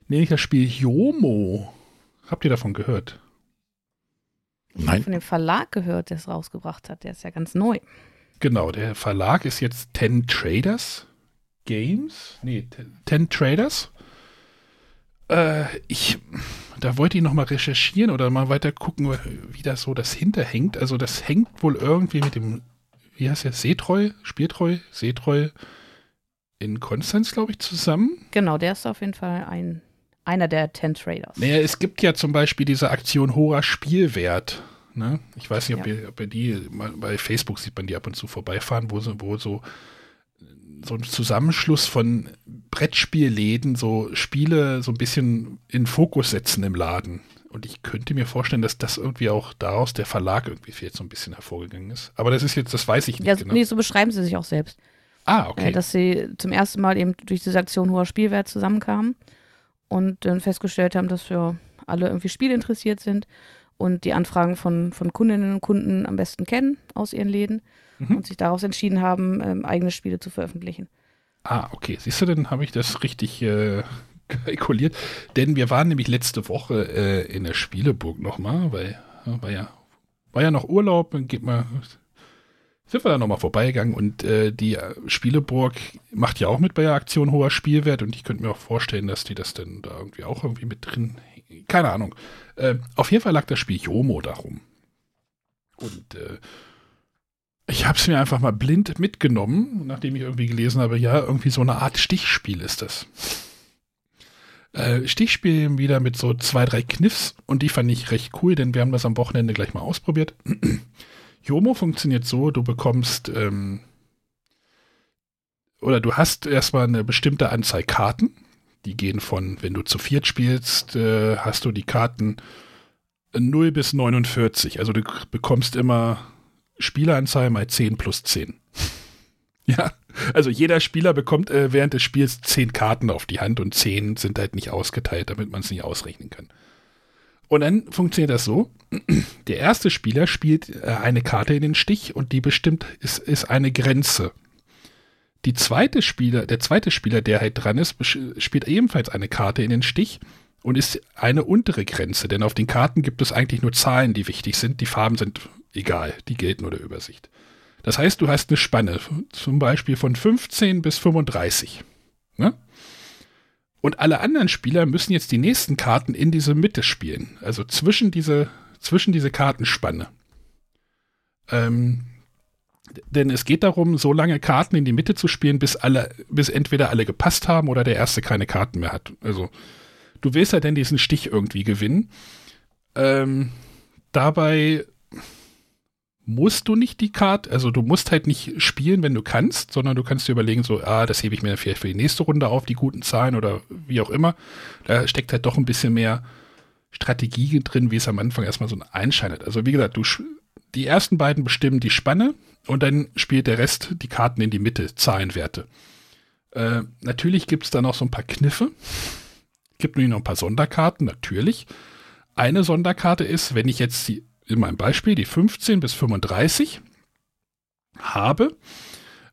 Nämlich das Spiel Yomo. Habt ihr davon gehört? Nein. Von dem Verlag gehört, der es rausgebracht hat. Der ist ja ganz neu. Genau, der Verlag ist jetzt Ten Traders Games. Nee, Ten- Ten Traders. Äh, ich, da wollte ich noch mal recherchieren oder mal weiter gucken, wie das so das hinterhängt. Also das hängt wohl irgendwie mit dem, wie heißt der, Seetreu, Spieltreu, Seetreu in Konstanz, glaube ich, zusammen. Genau, der ist auf jeden Fall ein, einer der Ten Traders. Naja, es gibt ja zum Beispiel diese Aktion hoher Spielwert. Ne? Ich weiß nicht, ob, Ja. ihr, ob ihr die, bei Facebook sieht man die ab und zu vorbeifahren, wo, so- wo so, so ein Zusammenschluss von Brettspielläden so Spiele so ein bisschen in Fokus setzen im Laden. Und ich könnte mir vorstellen, dass das irgendwie auch daraus der Verlag irgendwie jetzt so ein bisschen hervorgegangen ist. Aber das ist jetzt, das weiß ich nicht Ja, genau. nee, so beschreiben sie sich auch selbst. ah, Äh, okay. dass sie zum ersten Mal eben durch diese Aktion hoher Spielwert zusammenkamen und dann festgestellt haben, dass wir alle irgendwie spielinteressiert sind und die Anfragen von, von Kundinnen und Kunden am besten kennen aus ihren Läden Mhm. und sich daraus entschieden haben, ähm, eigene Spiele zu veröffentlichen. Ah, okay. Siehst du, dann habe ich das richtig äh, [laughs] kalkuliert. Denn wir waren nämlich letzte Woche äh, in der Spieleburg nochmal, weil ja, war ja, war ja noch Urlaub, dann geht mal, sind wir da nochmal vorbeigegangen und äh, die äh, Spieleburg macht ja auch mit bei der Aktion hoher Spielwert und ich könnte mir auch vorstellen, dass die das dann da irgendwie auch irgendwie mit drin, keine Ahnung. Äh, auf jeden Fall lag das Spiel Jomo darum. Und äh, ich habe es mir einfach mal blind mitgenommen, nachdem ich irgendwie gelesen habe, ja, irgendwie so eine Art Stichspiel ist das. Äh, Stichspiel wieder mit so zwei, drei Kniffs und die fand ich recht cool, denn wir haben das am Wochenende gleich mal ausprobiert. [clears throat] Jomo funktioniert so, du bekommst ähm, oder du hast erstmal eine bestimmte Anzahl Karten. Die gehen von, wenn du zu viert spielst, äh, hast du die Karten 0 bis 49. Also du bekommst immer Spieleranzahl mal 10 plus 10. ja, also jeder Spieler bekommt äh, während des Spiels 10 Karten auf die Hand und 10 sind halt nicht ausgeteilt, damit man es nicht ausrechnen kann. Und dann funktioniert das so, [clears throat] der erste Spieler spielt äh, eine Karte in den Stich und die bestimmt ist, ist eine Grenze. Die zweite Spieler, der zweite Spieler, der halt dran ist, spielt ebenfalls eine Karte in den Stich und ist eine untere Grenze, denn auf den Karten gibt es eigentlich nur Zahlen, die wichtig sind. Die Farben sind egal, die gelten nur der Übersicht. Das heißt, du hast eine Spanne, zum Beispiel von 15 bis 35. Ne? Und alle anderen Spieler müssen jetzt die nächsten Karten in diese Mitte spielen, also zwischen diese, zwischen diese Kartenspanne. Ähm, denn es geht darum, so lange Karten in die Mitte zu spielen, bis alle, bis entweder alle gepasst haben oder der erste keine Karten mehr hat. Also du willst ja denn diesen Stich irgendwie gewinnen. Ähm, dabei musst du nicht die Karte, also du musst halt nicht spielen, wenn du kannst, sondern du kannst dir überlegen, so, ah, das hebe ich mir vielleicht für die nächste Runde auf, die guten Zahlen oder wie auch immer. Da steckt halt doch ein bisschen mehr Strategie drin, wie es am Anfang erstmal so einscheidet. Also wie gesagt, du die ersten beiden bestimmen die Spanne und dann spielt der Rest die Karten in die Mitte, Zahlenwerte. Äh, natürlich gibt es da noch so ein paar Kniffe. Gibt nämlich noch ein paar Sonderkarten, natürlich. Eine Sonderkarte ist, wenn ich jetzt die, in meinem Beispiel die 15 bis 35 habe,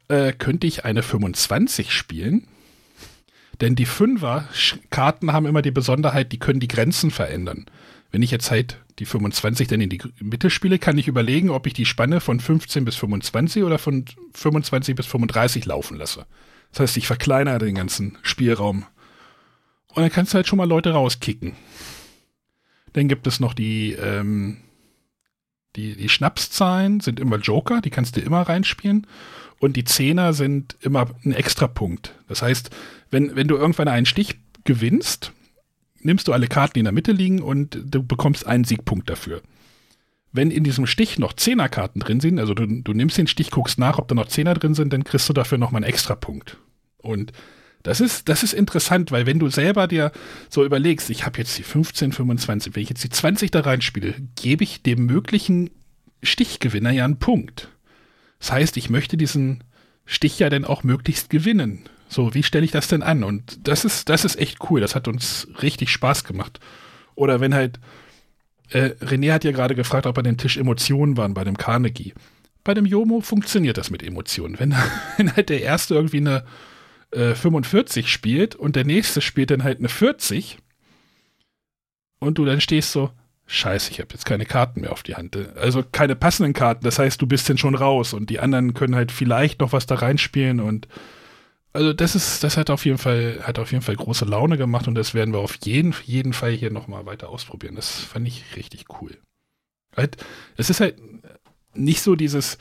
äh, könnte ich eine 25 spielen. Denn die Fünfer-Karten haben immer die Besonderheit, die können die Grenzen verändern. Wenn ich jetzt halt die 25 dann in die Mitte spiele, kann ich überlegen, ob ich die Spanne von 15 bis 25 oder von 25 bis 35 laufen lasse. Das heißt, ich verkleinere den ganzen Spielraum. Und dann kannst du halt schon mal Leute rauskicken. Dann gibt es noch die, ähm, die, die Schnapszahlen sind immer Joker, die kannst du immer reinspielen. Und die Zehner sind immer ein Extrapunkt. Das heißt, wenn, wenn du irgendwann einen Stich gewinnst, nimmst du alle Karten, die in der Mitte liegen und du bekommst einen Siegpunkt dafür. Wenn in diesem Stich noch Zehnerkarten drin sind, also du, du nimmst den Stich, guckst nach, ob da noch Zehner drin sind, dann kriegst du dafür nochmal einen Extrapunkt. Und das ist, das ist interessant, weil wenn du selber dir so überlegst, ich habe jetzt die 15, 25, wenn ich jetzt die 20 da reinspiele, gebe ich dem möglichen Stichgewinner ja einen Punkt. Das heißt, ich möchte diesen Stich ja dann auch möglichst gewinnen. So, wie stelle ich das denn an? Und das ist, das ist echt cool. Das hat uns richtig Spaß gemacht. Oder wenn halt, äh, René hat ja gerade gefragt, ob bei dem Tisch Emotionen waren bei dem Carnegie. Bei dem Jomo funktioniert das mit Emotionen. Wenn, [laughs] wenn halt der erste irgendwie eine äh, 45 spielt und der nächste spielt dann halt eine 40 und du dann stehst so, scheiße, ich habe jetzt keine Karten mehr auf die Hand. Also keine passenden Karten. Das heißt, du bist dann schon raus und die anderen können halt vielleicht noch was da reinspielen und also das ist, das hat auf jeden Fall, hat auf jeden Fall große Laune gemacht und das werden wir auf jeden, jeden Fall hier nochmal weiter ausprobieren. Das fand ich richtig cool. Halt, es ist halt nicht so dieses,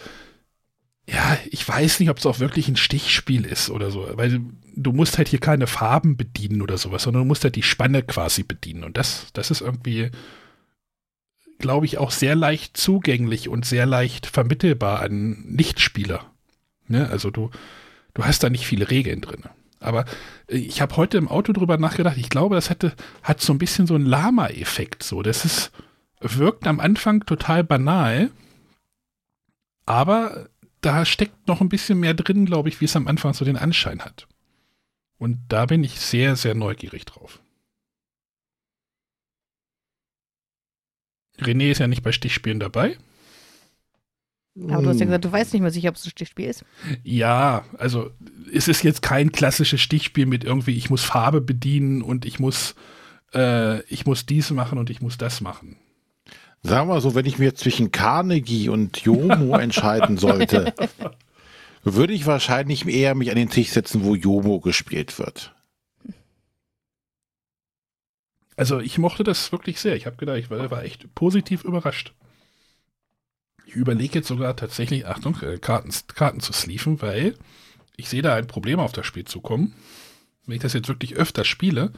ja, ich weiß nicht, ob es auch wirklich ein Stichspiel ist oder so, weil du musst halt hier keine Farben bedienen oder sowas, sondern du musst halt die Spanne quasi bedienen und das, das ist irgendwie, glaube ich, auch sehr leicht zugänglich und sehr leicht vermittelbar an Nichtspieler. Ne? Also du, du hast da nicht viele Regeln drin. Aber äh, ich habe heute im Auto drüber nachgedacht. Ich glaube, das hatte, hat so ein bisschen so einen Lama-Effekt. So, das ist, wirkt am Anfang total banal, aber da steckt noch ein bisschen mehr drin, glaube ich, wie es am Anfang so den Anschein hat. Und da bin ich sehr, sehr neugierig drauf. René ist ja nicht bei Stichspielen dabei. Aber du hast ja gesagt, du weißt nicht mehr sicher, ob es ein Stichspiel ist. Ja, also es ist jetzt kein klassisches Stichspiel mit irgendwie, ich muss Farbe bedienen und ich muss, äh, ich muss dies machen und ich muss das machen. Sagen wir so, wenn ich mir zwischen Carnegie und Jomo [laughs] entscheiden sollte, würde ich wahrscheinlich eher mich an den Tisch setzen, wo Jomo gespielt wird. Also ich mochte das wirklich sehr. Ich habe gedacht, ich war, war echt positiv überrascht. Ich überlege jetzt sogar tatsächlich, Achtung, äh, Karten, Karten zu sleeven, weil ich sehe da ein Problem auf das Spiel zukommen. Wenn ich das jetzt wirklich öfter spiele,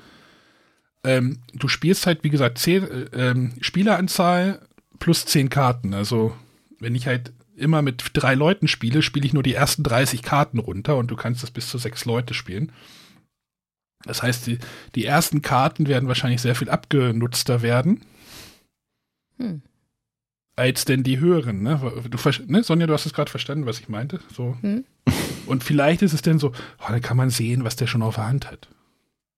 ähm, du spielst halt, wie gesagt, zehn, äh, ähm, Spieleranzahl plus zehn Karten. Also, wenn ich halt immer mit drei Leuten spiele, spiele ich nur die ersten 30 Karten runter und du kannst das bis zu sechs Leute spielen. Das heißt, die, die ersten Karten werden wahrscheinlich sehr viel abgenutzter werden. Hm. Als denn die höheren, ne? Du, ne? Sonja, du hast es gerade verstanden, was ich meinte. So. Hm. Und vielleicht ist es denn so, oh, dann kann man sehen, was der schon auf der Hand hat.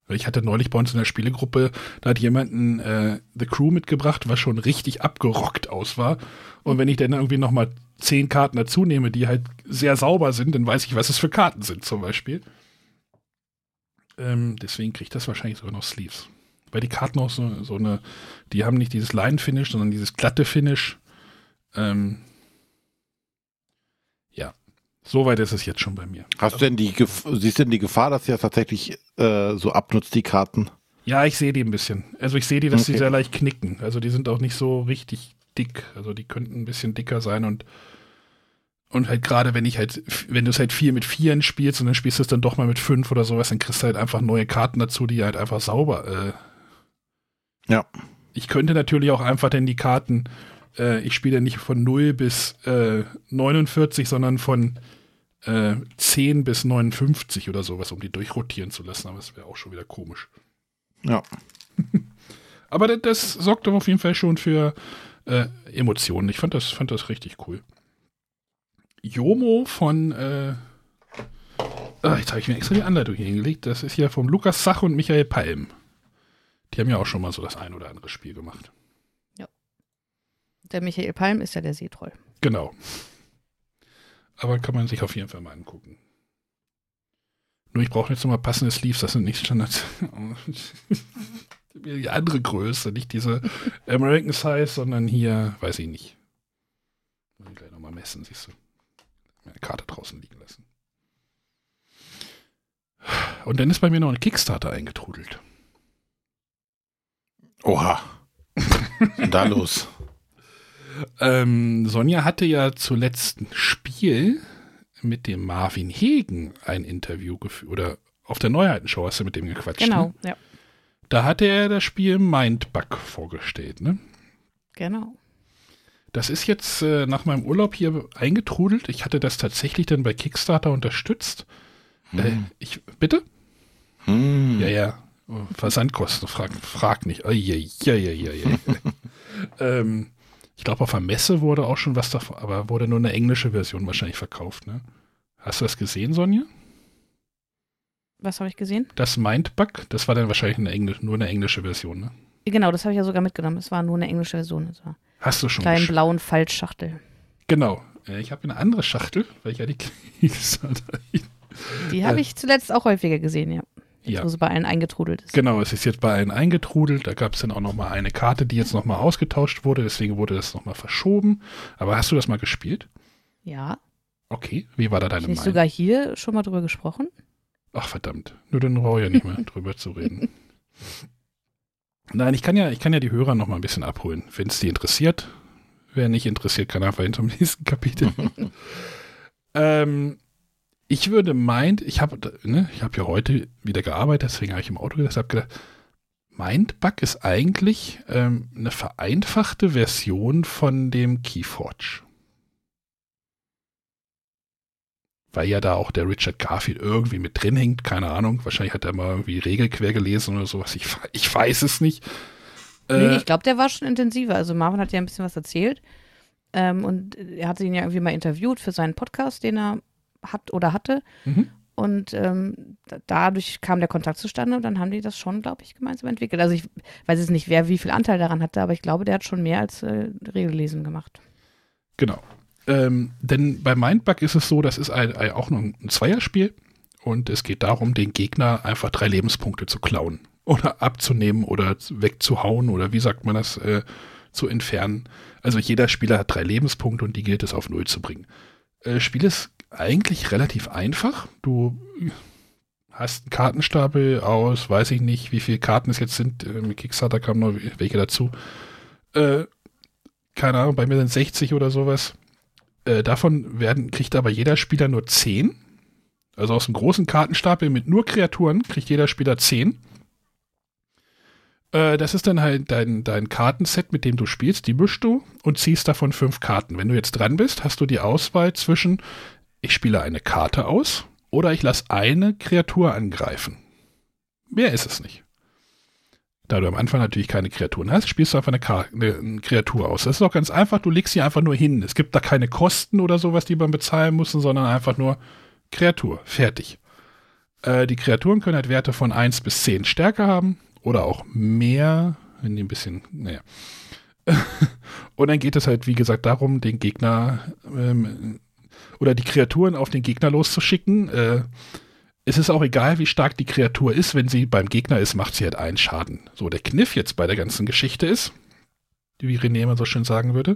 Ich hatte neulich bei uns in der Spielegruppe, da hat jemand äh, The Crew mitgebracht, was schon richtig abgerockt aus war. Und wenn ich dann irgendwie nochmal zehn Karten dazu nehme, die halt sehr sauber sind, dann weiß ich, was es für Karten sind zum Beispiel. Ähm, deswegen kriegt das wahrscheinlich sogar noch Sleeves. Weil die Karten auch so, so eine, die haben nicht dieses Line-Finish, sondern dieses glatte Finish. Ähm, soweit ist es jetzt schon bei mir. Hast du denn die, siehst du denn die Gefahr, dass ihr tatsächlich äh, so abnutzt, die Karten? Ja, ich sehe die ein bisschen. Also ich sehe die, dass okay. die sehr leicht knicken. Also die sind auch nicht so richtig dick. Also die könnten ein bisschen dicker sein und und halt gerade wenn ich halt, wenn du es halt vier mit vieren spielst und dann spielst du es dann doch mal mit fünf oder sowas, dann kriegst du halt einfach neue Karten dazu, die halt einfach sauber. Äh, ja. Ich könnte natürlich auch einfach denn die Karten, äh, ich spiele nicht von 0 bis äh, 49, sondern von äh, 10 bis 59 oder sowas, um die durchrotieren zu lassen, aber das wäre auch schon wieder komisch. Ja. [laughs] aber das, das sorgt doch auf jeden Fall schon für äh, Emotionen. Ich fand das, fand das richtig cool. Jomo von, äh, ach, jetzt habe ich mir extra die Anleitung hier hingelegt. Das ist ja vom Lukas Sach und Michael Palm. Die haben ja auch schon mal so das ein oder andere Spiel gemacht. Ja. Der Michael Palm ist ja der Seetroll. Genau. Aber kann man sich auf jeden Fall mal angucken. Nur ich brauche jetzt nochmal passende Sleeves, das sind nicht Standards. [laughs] die andere Größe, nicht diese American Size, sondern hier, weiß ich nicht. Muss ich gleich nochmal messen, siehst du meine Karte draußen liegen lassen. Und dann ist bei mir noch ein Kickstarter eingetrudelt. Oha. [laughs] Da los? Ähm, Sonja hatte ja zuletzt ein Spiel mit dem Marvin Hegen ein Interview geführt. Oder auf der Neuheitenshow hast du mit dem gequatscht. Genau, ne? ja. Da hatte er das Spiel Mindbug vorgestellt, ne? Genau. Das ist jetzt äh, nach meinem Urlaub hier eingetrudelt. Ich hatte das tatsächlich dann bei Kickstarter unterstützt. Hm. Äh, ich, bitte? Hm. Ja, ja. Versandkosten, frag, frag nicht. Oh, ja, ja, ja, ja, ja. ähm, ich glaube, auf der Messe wurde auch schon was davon, aber wurde nur eine englische Version wahrscheinlich verkauft. Ne? Hast du das gesehen, Sonja? Was habe ich gesehen? Das Mindbug, das war dann wahrscheinlich eine Engl nur eine englische Version, ne? Genau, das habe ich ja sogar mitgenommen. Es war nur eine englische Version. War Hast du schon kleinen gesch- blauen Faltschachtel. Genau. Äh, Ich habe eine andere Schachtel, weil ich ja die [laughs] Die habe Äh. ich zuletzt auch häufiger gesehen, ja. Jetzt, Ja. wo sie bei allen eingetrudelt ist. Genau, es ist jetzt bei allen eingetrudelt. Da gab es dann auch noch mal eine Karte, die jetzt noch mal ausgetauscht wurde. Deswegen wurde das noch mal verschoben. Aber hast du das mal gespielt? Ja. Okay. Wie war da deine Hab ich nicht Meinung? sogar hier schon mal drüber gesprochen? Ach verdammt. Nur dann brauche ich ja nicht mehr [laughs] drüber zu reden. Nein, ich kann ja, ich kann ja die Hörer noch mal ein bisschen abholen, wenn es die interessiert. Wer nicht interessiert, kann einfach hin zum [laughs] nächsten Kapitel. [laughs] ähm, ich würde meint, ich habe ne, ich habe ja heute wieder gearbeitet, deswegen habe ich im Auto gedacht, habe gedacht, Mindbug ist eigentlich ähm, eine vereinfachte Version von dem Keyforge. Weil ja da auch der Richard Garfield irgendwie mit drin hängt, keine Ahnung. Wahrscheinlich hat er mal irgendwie Regelquer gelesen oder sowas. Ich, ich weiß es nicht. nee, Äh, ich glaube, der war schon intensiver. Also Marvin hat ja ein bisschen was erzählt. Ähm, und er hatte ihn ja irgendwie mal interviewt für seinen Podcast, den er hat oder hatte. Mhm. Und ähm, da- dadurch kam der Kontakt zustande und dann haben die das schon, glaube ich, gemeinsam entwickelt. Also ich weiß jetzt nicht, wer wie viel Anteil daran hatte, aber ich glaube, der hat schon mehr als äh, Regellesen gemacht. Genau. Ähm, denn bei Mindbug ist es so, das ist ein, ein, auch noch ein Zweierspiel und es geht darum, den Gegner einfach drei Lebenspunkte zu klauen oder abzunehmen oder wegzuhauen oder wie sagt man das, äh, zu entfernen. Also jeder Spieler hat drei Lebenspunkte und die gilt es auf Null zu bringen. Äh, Spiel ist eigentlich relativ einfach. Du hast einen Kartenstapel aus, weiß ich nicht, wie viele Karten es jetzt sind. Äh, mit Kickstarter kamen noch welche dazu. Äh, keine Ahnung, bei mir sind 60 oder sowas. Äh, davon werden, kriegt aber jeder Spieler nur 10. Also aus einem großen Kartenstapel mit nur Kreaturen kriegt jeder Spieler 10. Äh, das ist dann halt dein, dein Kartenset, mit dem du spielst. Die mischst du und ziehst davon fünf Karten. Wenn du jetzt dran bist, hast du die Auswahl zwischen, ich spiele eine Karte aus oder ich lasse eine Kreatur angreifen. Mehr ist es nicht. Da du am Anfang natürlich keine Kreaturen hast, spielst du einfach eine, eine, eine Kreatur aus. Das ist auch ganz einfach, du legst sie einfach nur hin. Es gibt da keine Kosten oder sowas, die man bezahlen muss, sondern einfach nur Kreatur. Fertig. Äh, die Kreaturen können halt Werte von 1 bis 10 Stärke haben oder auch mehr, wenn die ein bisschen, naja. [laughs] Und dann geht es halt, wie gesagt, darum, den Gegner ähm, oder die Kreaturen auf den Gegner loszuschicken. Äh, es ist auch egal, wie stark die Kreatur ist, wenn sie beim Gegner ist, macht sie halt einen Schaden. So, der Kniff jetzt bei der ganzen Geschichte ist, wie René immer so schön sagen würde,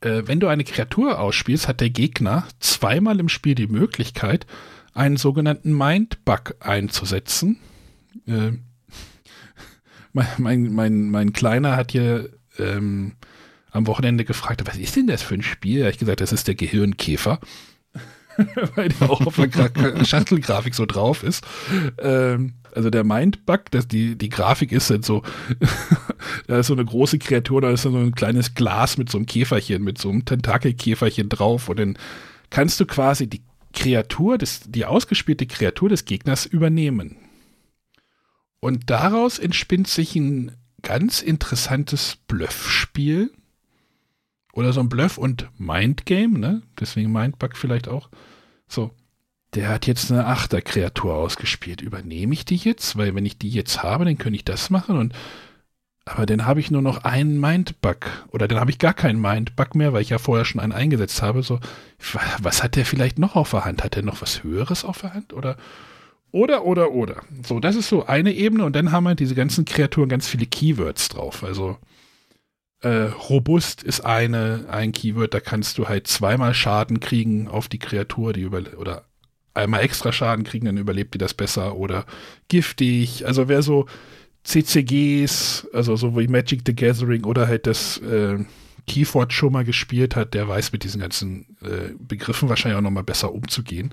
äh, wenn du eine Kreatur ausspielst, hat der Gegner zweimal im Spiel die Möglichkeit, einen sogenannten Mindbug einzusetzen. Äh, [laughs] mein, mein, mein, mein Kleiner hat hier ähm, am Wochenende gefragt, was ist denn das für ein Spiel? Da habe ich gesagt, das ist der Gehirnkäfer. [laughs] Weil der auch auf der Gra Schachtelgrafik so drauf ist. Ähm, also der Mindbug, dass die, die Grafik ist halt so, [laughs] da ist so eine große Kreatur, da ist so ein kleines Glas mit so einem Käferchen, mit so einem Tentakelkäferchen drauf und dann kannst du quasi die Kreatur, des, die ausgespielte Kreatur des Gegners übernehmen. Und daraus entspinnt sich ein ganz interessantes Bluffspiel. Oder so ein Bluff- und Mindgame, ne? Deswegen Mindbug vielleicht auch. So, der hat jetzt eine Achterkreatur ausgespielt. Übernehme ich die jetzt? Weil wenn ich die jetzt habe, dann könnte ich das machen und aber dann habe ich nur noch einen Mindbug. Oder dann habe ich gar keinen Mindbug mehr, weil ich ja vorher schon einen eingesetzt habe. So, was hat der vielleicht noch auf der Hand? Hat der noch was Höheres auf der Hand? Oder, oder, oder, oder. So, das ist so eine Ebene und dann haben wir diese ganzen Kreaturen ganz viele Keywords drauf. Also, äh, robust ist eine, ein Keyword, da kannst du halt zweimal Schaden kriegen auf die Kreatur, die über, oder einmal extra Schaden kriegen, dann überlebt die das besser. Oder giftig, also wer so CCGs, also so wie Magic the Gathering oder halt das äh, Keyford schon mal gespielt hat, der weiß mit diesen ganzen äh, Begriffen wahrscheinlich auch nochmal besser umzugehen.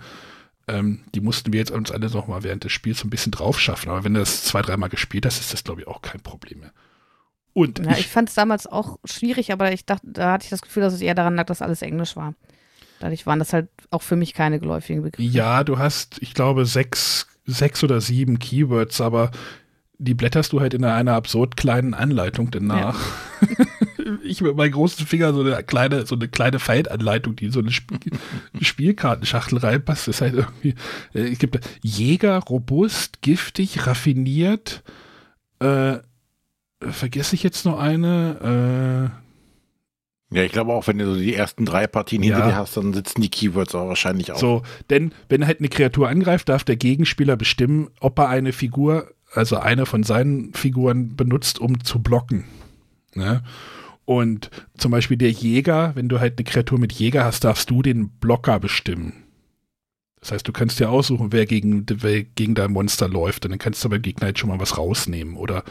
Ähm, die mussten wir jetzt uns alle nochmal während des Spiels so ein bisschen drauf schaffen. Aber wenn du das zwei, dreimal gespielt hast, ist das, glaube ich, auch kein Problem mehr. Und Ja, ich fand es damals auch schwierig, aber ich dachte, da hatte ich das Gefühl, dass es eher daran lag, dass alles Englisch war. Dadurch waren das halt auch für mich keine geläufigen Begriffe. Ja, du hast, ich glaube, sechs, sechs oder sieben Keywords, aber die blätterst du halt in einer absurd kleinen Anleitung danach. [laughs] ich mit meinem großen Finger so eine kleine, so eine kleine Feinanleitung, die in so eine Spiel [laughs] Spielkartenschachtel reinpasst. Das ist halt irgendwie, äh, es gibt Jäger, robust, giftig, raffiniert, äh, vergesse ich jetzt noch eine, äh, ja, ich glaube auch, wenn du so die ersten drei Partien hinter dir hast, dann sitzen die Keywords auch wahrscheinlich auch. So, denn wenn halt eine Kreatur angreift, darf der Gegenspieler bestimmen, ob er eine Figur, also eine von seinen Figuren benutzt, um zu blocken. Ne? Und zum Beispiel der Jäger, wenn du halt eine Kreatur mit Jäger hast, darfst du den Blocker bestimmen. Das heißt, du kannst dir aussuchen, wer gegen, wer gegen dein Monster läuft. Und dann kannst du beim Gegner halt schon mal was rausnehmen. Oder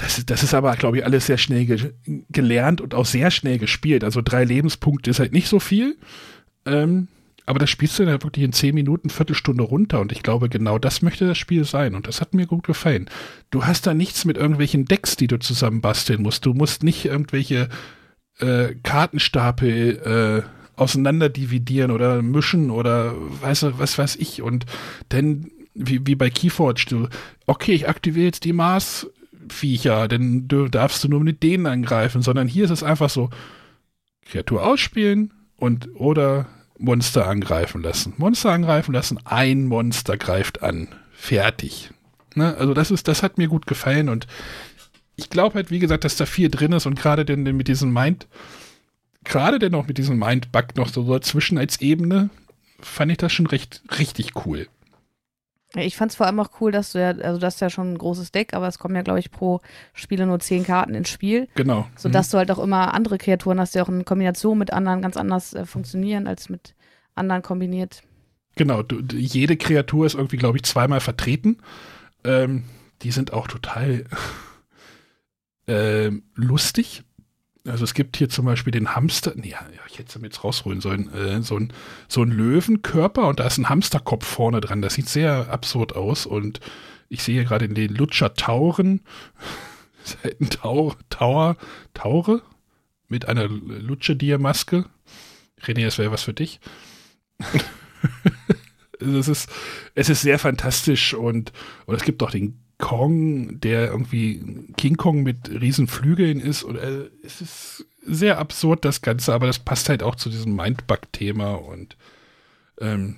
das, ist, das ist aber, glaube ich, alles sehr schnell ge gelernt und auch sehr schnell gespielt. Also drei Lebenspunkte ist halt nicht so viel. Ähm, aber das spielst du dann halt wirklich in zehn Minuten, Viertelstunde runter. Und ich glaube, genau das möchte das Spiel sein. Und das hat mir gut gefallen. Du hast da nichts mit irgendwelchen Decks, die du zusammen basteln musst. Du musst nicht irgendwelche äh, Kartenstapel äh, auseinander dividieren oder mischen oder weiß, was weiß ich. Und dann, wie, wie bei Keyforge, du, okay, ich aktiviere jetzt die Maßviecher, denn du darfst du nur mit denen angreifen, sondern hier ist es einfach so, Kreatur ausspielen und oder Monster angreifen lassen. Monster angreifen lassen, ein Monster greift an. Fertig. Ne? Also das ist, das hat mir gut gefallen und ich glaube halt, wie gesagt, dass da viel drin ist und gerade denn mit diesem Mind, gerade denn auch mit diesem Mind-Bug noch so dazwischen als Ebene, fand ich das schon recht, richtig cool. Ich fand es vor allem auch cool, dass du ja, also das ist ja schon ein großes Deck, aber es kommen ja, glaube ich, pro Spieler nur zehn Karten ins Spiel. Genau. Sodass mhm. du halt auch immer andere Kreaturen hast, die auch in Kombination mit anderen ganz anders äh, funktionieren als mit anderen kombiniert. Genau, du, jede Kreatur ist irgendwie, glaube ich, zweimal vertreten. Ähm, die sind auch total [laughs] äh, lustig. Also es gibt hier zum Beispiel den Hamster, nee, ich hätte es jetzt rausholen sollen, äh, so, ein, so ein Löwenkörper und da ist ein Hamsterkopf vorne dran. Das sieht sehr absurd aus und ich sehe gerade in den Lutscher Tauren, [laughs] ein Tau, Tauer, Taure mit einer Lutsche-Dia-Maske. René, das wäre was für dich. [laughs] es, ist, es ist sehr fantastisch und, und es gibt auch den Kong, der irgendwie King Kong mit riesen Flügeln ist. Und äh, es ist sehr absurd, das Ganze, aber das passt halt auch zu diesem Mindbug-Thema und ähm,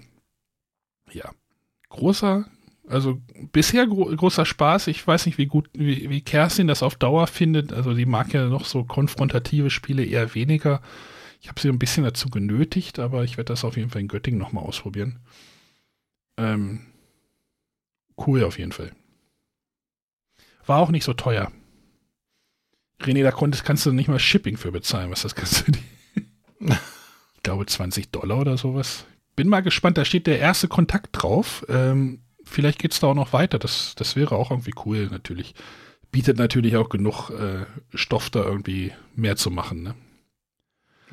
ja, großer, also bisher gro großer Spaß. Ich weiß nicht, wie gut, wie, wie Kerstin das auf Dauer findet. Also die mag ja noch so konfrontative Spiele eher weniger. Ich habe sie ein bisschen dazu genötigt, aber ich werde das auf jeden Fall in Göttingen nochmal ausprobieren. Ähm, cool auf jeden Fall. War auch nicht so teuer. René, da konntest, kannst du nicht mal Shipping für bezahlen. Was das kannst du [laughs] Ich glaube 20 Dollar oder sowas. Bin mal gespannt, da steht der erste Kontakt drauf. Ähm, vielleicht geht es da auch noch weiter. Das, das wäre auch irgendwie cool, natürlich. Bietet natürlich auch genug äh, Stoff, da irgendwie mehr zu machen, ne?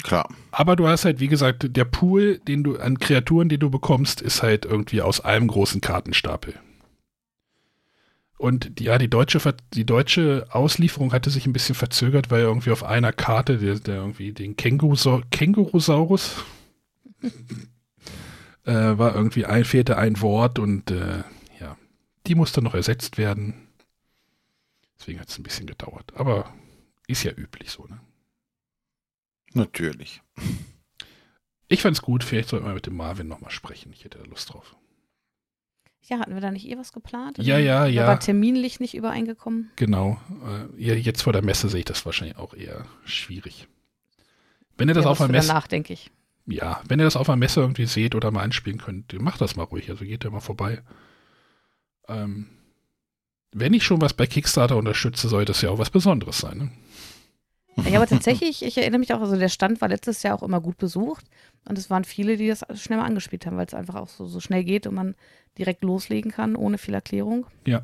Klar. Aber du hast halt, wie gesagt, der Pool, den du an Kreaturen, die du bekommst, ist halt irgendwie aus einem großen Kartenstapel. Und die, ja, die deutsche, die deutsche Auslieferung hatte sich ein bisschen verzögert, weil irgendwie auf einer Karte der, der irgendwie den Kängurusau Kängurusaurus [laughs] äh, war irgendwie ein, fehlte ein Wort und äh, ja, die musste noch ersetzt werden. Deswegen hat es ein bisschen gedauert. Aber ist ja üblich so, ne? Natürlich. Ich fand's gut, vielleicht sollten wir mit dem Marvin nochmal sprechen. Ich hätte da Lust drauf. Ja, hatten wir da nicht eh was geplant? Ja, ja, ja. Aber terminlich nicht übereingekommen? Genau. Äh, jetzt vor der Messe sehe ich das wahrscheinlich auch eher schwierig. Wenn ihr das ja, auf der Messe. Danach, denke ich. Ja, wenn ihr das auf der Messe irgendwie seht oder mal einspielen könnt, macht das mal ruhig. Also geht ja mal vorbei. Ähm, wenn ich schon was bei Kickstarter unterstütze, soll das ja auch was Besonderes sein. Ne? Ja, aber tatsächlich, ich erinnere mich auch, also der Stand war letztes Jahr auch immer gut besucht und es waren viele, die das schnell mal angespielt haben, weil es einfach auch so, so schnell geht und man direkt loslegen kann, ohne viel Erklärung. Ja.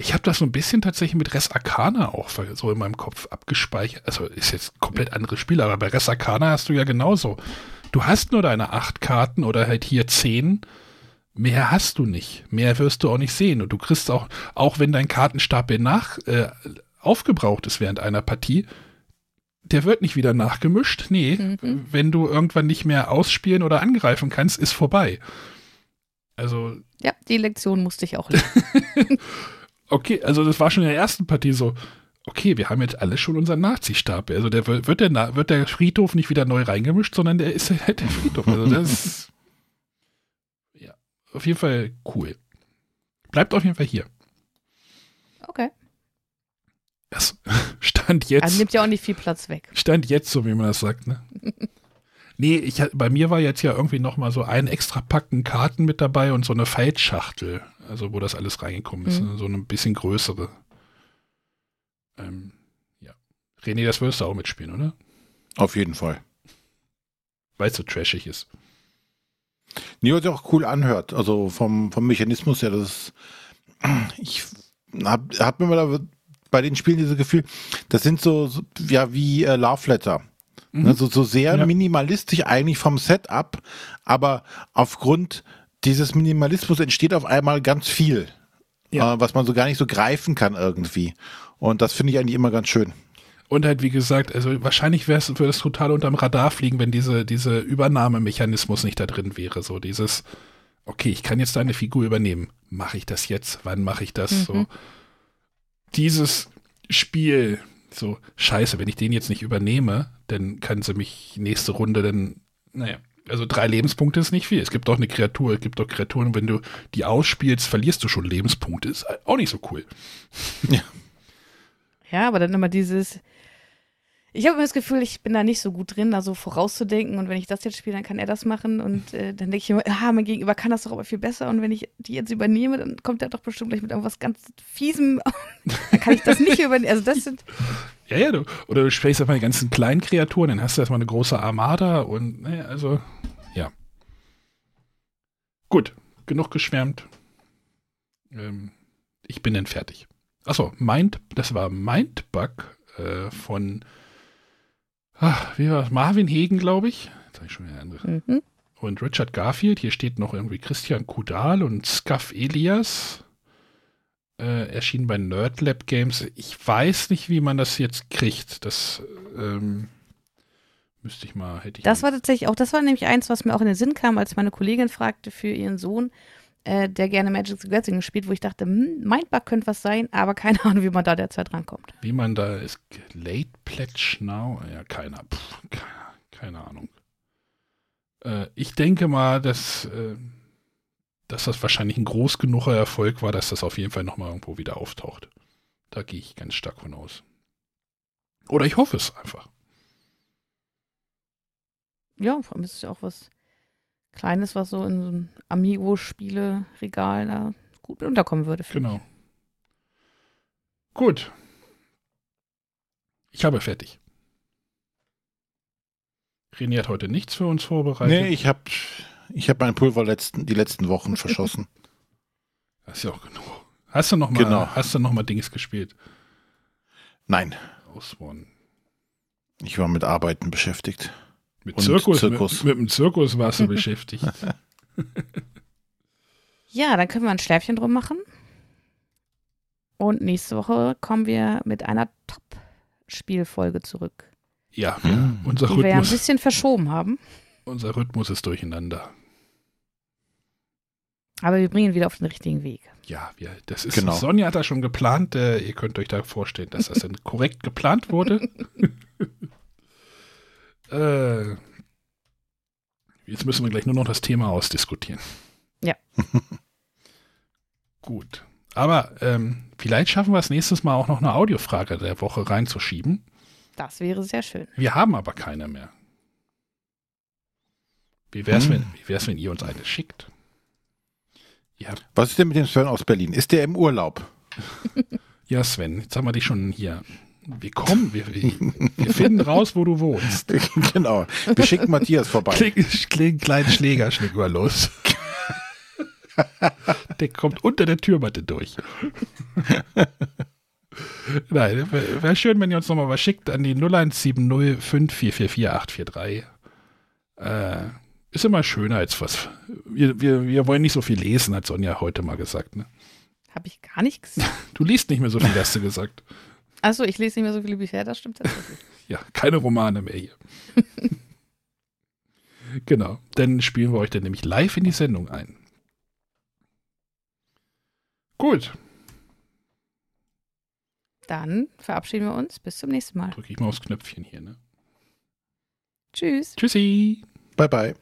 Ich habe das so ein bisschen tatsächlich mit Res Arcana auch so in meinem Kopf abgespeichert. Also ist jetzt komplett anderes Spiel, aber bei Res Arcana hast du ja genauso. Du hast nur deine acht Karten oder halt hier zehn. Mehr hast du nicht. Mehr wirst du auch nicht sehen. Und du kriegst auch, auch wenn dein Kartenstapel nach äh, aufgebraucht ist während einer Partie, der wird nicht wieder nachgemischt. Nee, mhm. wenn du irgendwann nicht mehr ausspielen oder angreifen kannst, ist vorbei. Also. Ja, die Lektion musste ich auch lernen. [laughs] okay, also das war schon in der ersten Partie so. okay, wir haben jetzt alles schon unseren Nazi-Stab. Also der wird der, wird der Friedhof nicht wieder neu reingemischt, sondern der ist halt der Friedhof. Also [laughs] das ist ja, auf jeden Fall cool. Bleibt auf jeden Fall hier. Okay. Das [laughs] stand jetzt. Also nimmt ja auch nicht viel Platz weg. Stand jetzt, so wie man das sagt, ne? [laughs] nee, ich, bei mir war jetzt ja irgendwie noch mal so ein extra Packen Karten mit dabei und so eine Faltschachtel, also wo das alles reingekommen ist, mhm. Ne? so eine bisschen größere. Ähm, ja. René, das wirst du auch mitspielen, oder? Auf jeden Fall. Weil es so trashig ist. Nee, was sich auch cool anhört. Also vom, vom Mechanismus her, das ist, [clears throat] ich hab, hab mir mal bei den Spielen dieses Gefühl, das sind so, so ja, wie äh, Love Letter. Mhm. Also so sehr ja. minimalistisch eigentlich vom Setup, aber aufgrund dieses Minimalismus entsteht auf einmal ganz viel, ja. äh, was man so gar nicht so greifen kann irgendwie. Und das finde ich eigentlich immer ganz schön. Und halt, wie gesagt, also wahrscheinlich wäre es, würde es total unterm Radar fliegen, wenn diese, diese Übernahmemechanismus nicht da drin wäre. So dieses, okay, ich kann jetzt deine Figur übernehmen. Mache ich das jetzt? Wann mache ich das? Mhm. So dieses Spiel, so, scheiße, wenn ich den jetzt nicht übernehme, dann kann sie mich nächste Runde dann, naja, also drei Lebenspunkte ist nicht viel. Es gibt doch eine Kreatur, es gibt doch Kreaturen, wenn du die ausspielst, verlierst du schon Lebenspunkte. Ist auch nicht so cool. Ja. Ja, aber dann immer dieses, ich habe immer das Gefühl, ich bin da nicht so gut drin, also vorauszudenken und wenn ich das jetzt spiele, dann kann er das machen und äh, dann denke ich immer, ah, mein Gegenüber kann das doch aber viel besser und wenn ich die jetzt übernehme, dann kommt er doch bestimmt gleich mit irgendwas ganz Fiesem, [laughs] dann kann ich das nicht übernehmen, also das sind... Ja, ja, du, oder du sprichst auf die ganzen kleinen Kreaturen, dann hast du erstmal eine große Armada und, naja, also, ja. Gut, genug geschwärmt. Ähm, ich bin dann fertig. Achso, Mind, das war Mindbug äh, von ach, wie war das? Marvin Hegen, glaube ich. Jetzt habe ich schon wieder andere. Mhm. Und Richard Garfield. Hier steht noch irgendwie Christian Kudal und Scuff Elias. Äh, erschienen bei Nerdlab Games. Ich weiß nicht, wie man das jetzt kriegt. Das ähm, müsste ich mal, hätte ich. Das war tatsächlich auch, das war nämlich eins, was mir auch in den Sinn kam, als meine Kollegin fragte für ihren Sohn, äh, der gerne Magic the Gathering spielt, wo ich dachte, hm, Mindbug könnte was sein, aber keine [laughs] Ahnung, wie man da derzeit rankommt. Wie man da ist, Late Pledge Now? Ja, keiner. Pff, keine, Ahnung. Äh, ich denke mal, dass, äh, dass das wahrscheinlich ein groß genuger Erfolg war, dass das auf jeden Fall nochmal irgendwo wieder auftaucht. Da gehe ich ganz stark von aus. Oder ich hoffe es einfach. Ja, vor allem ist es ja auch was Kleines, was so in so ein Amigo-Spiele-Regal da gut unterkommen würde. Genau. Gut. Ich habe fertig. René hat heute nichts für uns vorbereitet. Nee, ich habe ich hab mein Pulver letzten, die letzten Wochen [laughs] verschossen. Das ist ja auch genug. Hast du noch mal, genau. hast du noch mal Dings gespielt? Nein. Auswon. Ich war mit Arbeiten beschäftigt. Mit Zirkus, Zirkus. Mit, mit dem Zirkus warst du [laughs] beschäftigt. Ja, dann können wir ein Schläfchen drum machen. Und nächste Woche kommen wir mit einer Top-Spielfolge zurück. Ja, hm. unser die Rhythmus. wir ja ein bisschen verschoben haben. Unser Rhythmus ist durcheinander. Aber wir bringen ihn wieder auf den richtigen Weg. Ja, wir, das ist. Genau. Sonja hat das schon geplant. Äh, ihr könnt euch da vorstellen, dass das dann [laughs] korrekt geplant wurde. [laughs] Äh, jetzt müssen wir gleich nur noch das Thema ausdiskutieren. Ja. [laughs] Gut. Aber ähm, vielleicht schaffen wir es nächstes Mal auch noch eine Audiofrage der Woche reinzuschieben. Das wäre sehr schön. Wir haben aber keine mehr. Wie wäre es, hm. wenn, wenn ihr uns eine schickt? Ja. Was ist denn mit dem Sven aus Berlin? Ist der im Urlaub? [laughs] ja, Sven, jetzt haben wir dich schon hier wir kommen, wir, wir finden raus, wo du wohnst. [laughs] Genau. Wir schicken Matthias vorbei. Klingt, klingt kleinen Schläger, wir los. Der kommt unter der Türmatte durch. [laughs] Nein, wäre schön, wenn ihr uns nochmal was schickt an die 0170 Äh, ist immer schöner als was. Wir, wir, wir wollen nicht so viel lesen, hat Sonja heute mal gesagt. Ne? Habe ich gar nicht gesagt. Du liest nicht mehr so viel, hast du gesagt. [laughs] Achso, ich lese nicht mehr so viele Bücher, das stimmt tatsächlich. [laughs] ja, keine Romane mehr hier. [laughs] genau, dann spielen wir euch dann nämlich live in die Sendung ein. Gut. dann verabschieden wir uns. Bis zum nächsten Mal. Drücke ich mal aufs Knöpfchen hier, ne? Tschüss. Tschüssi. Bye, bye.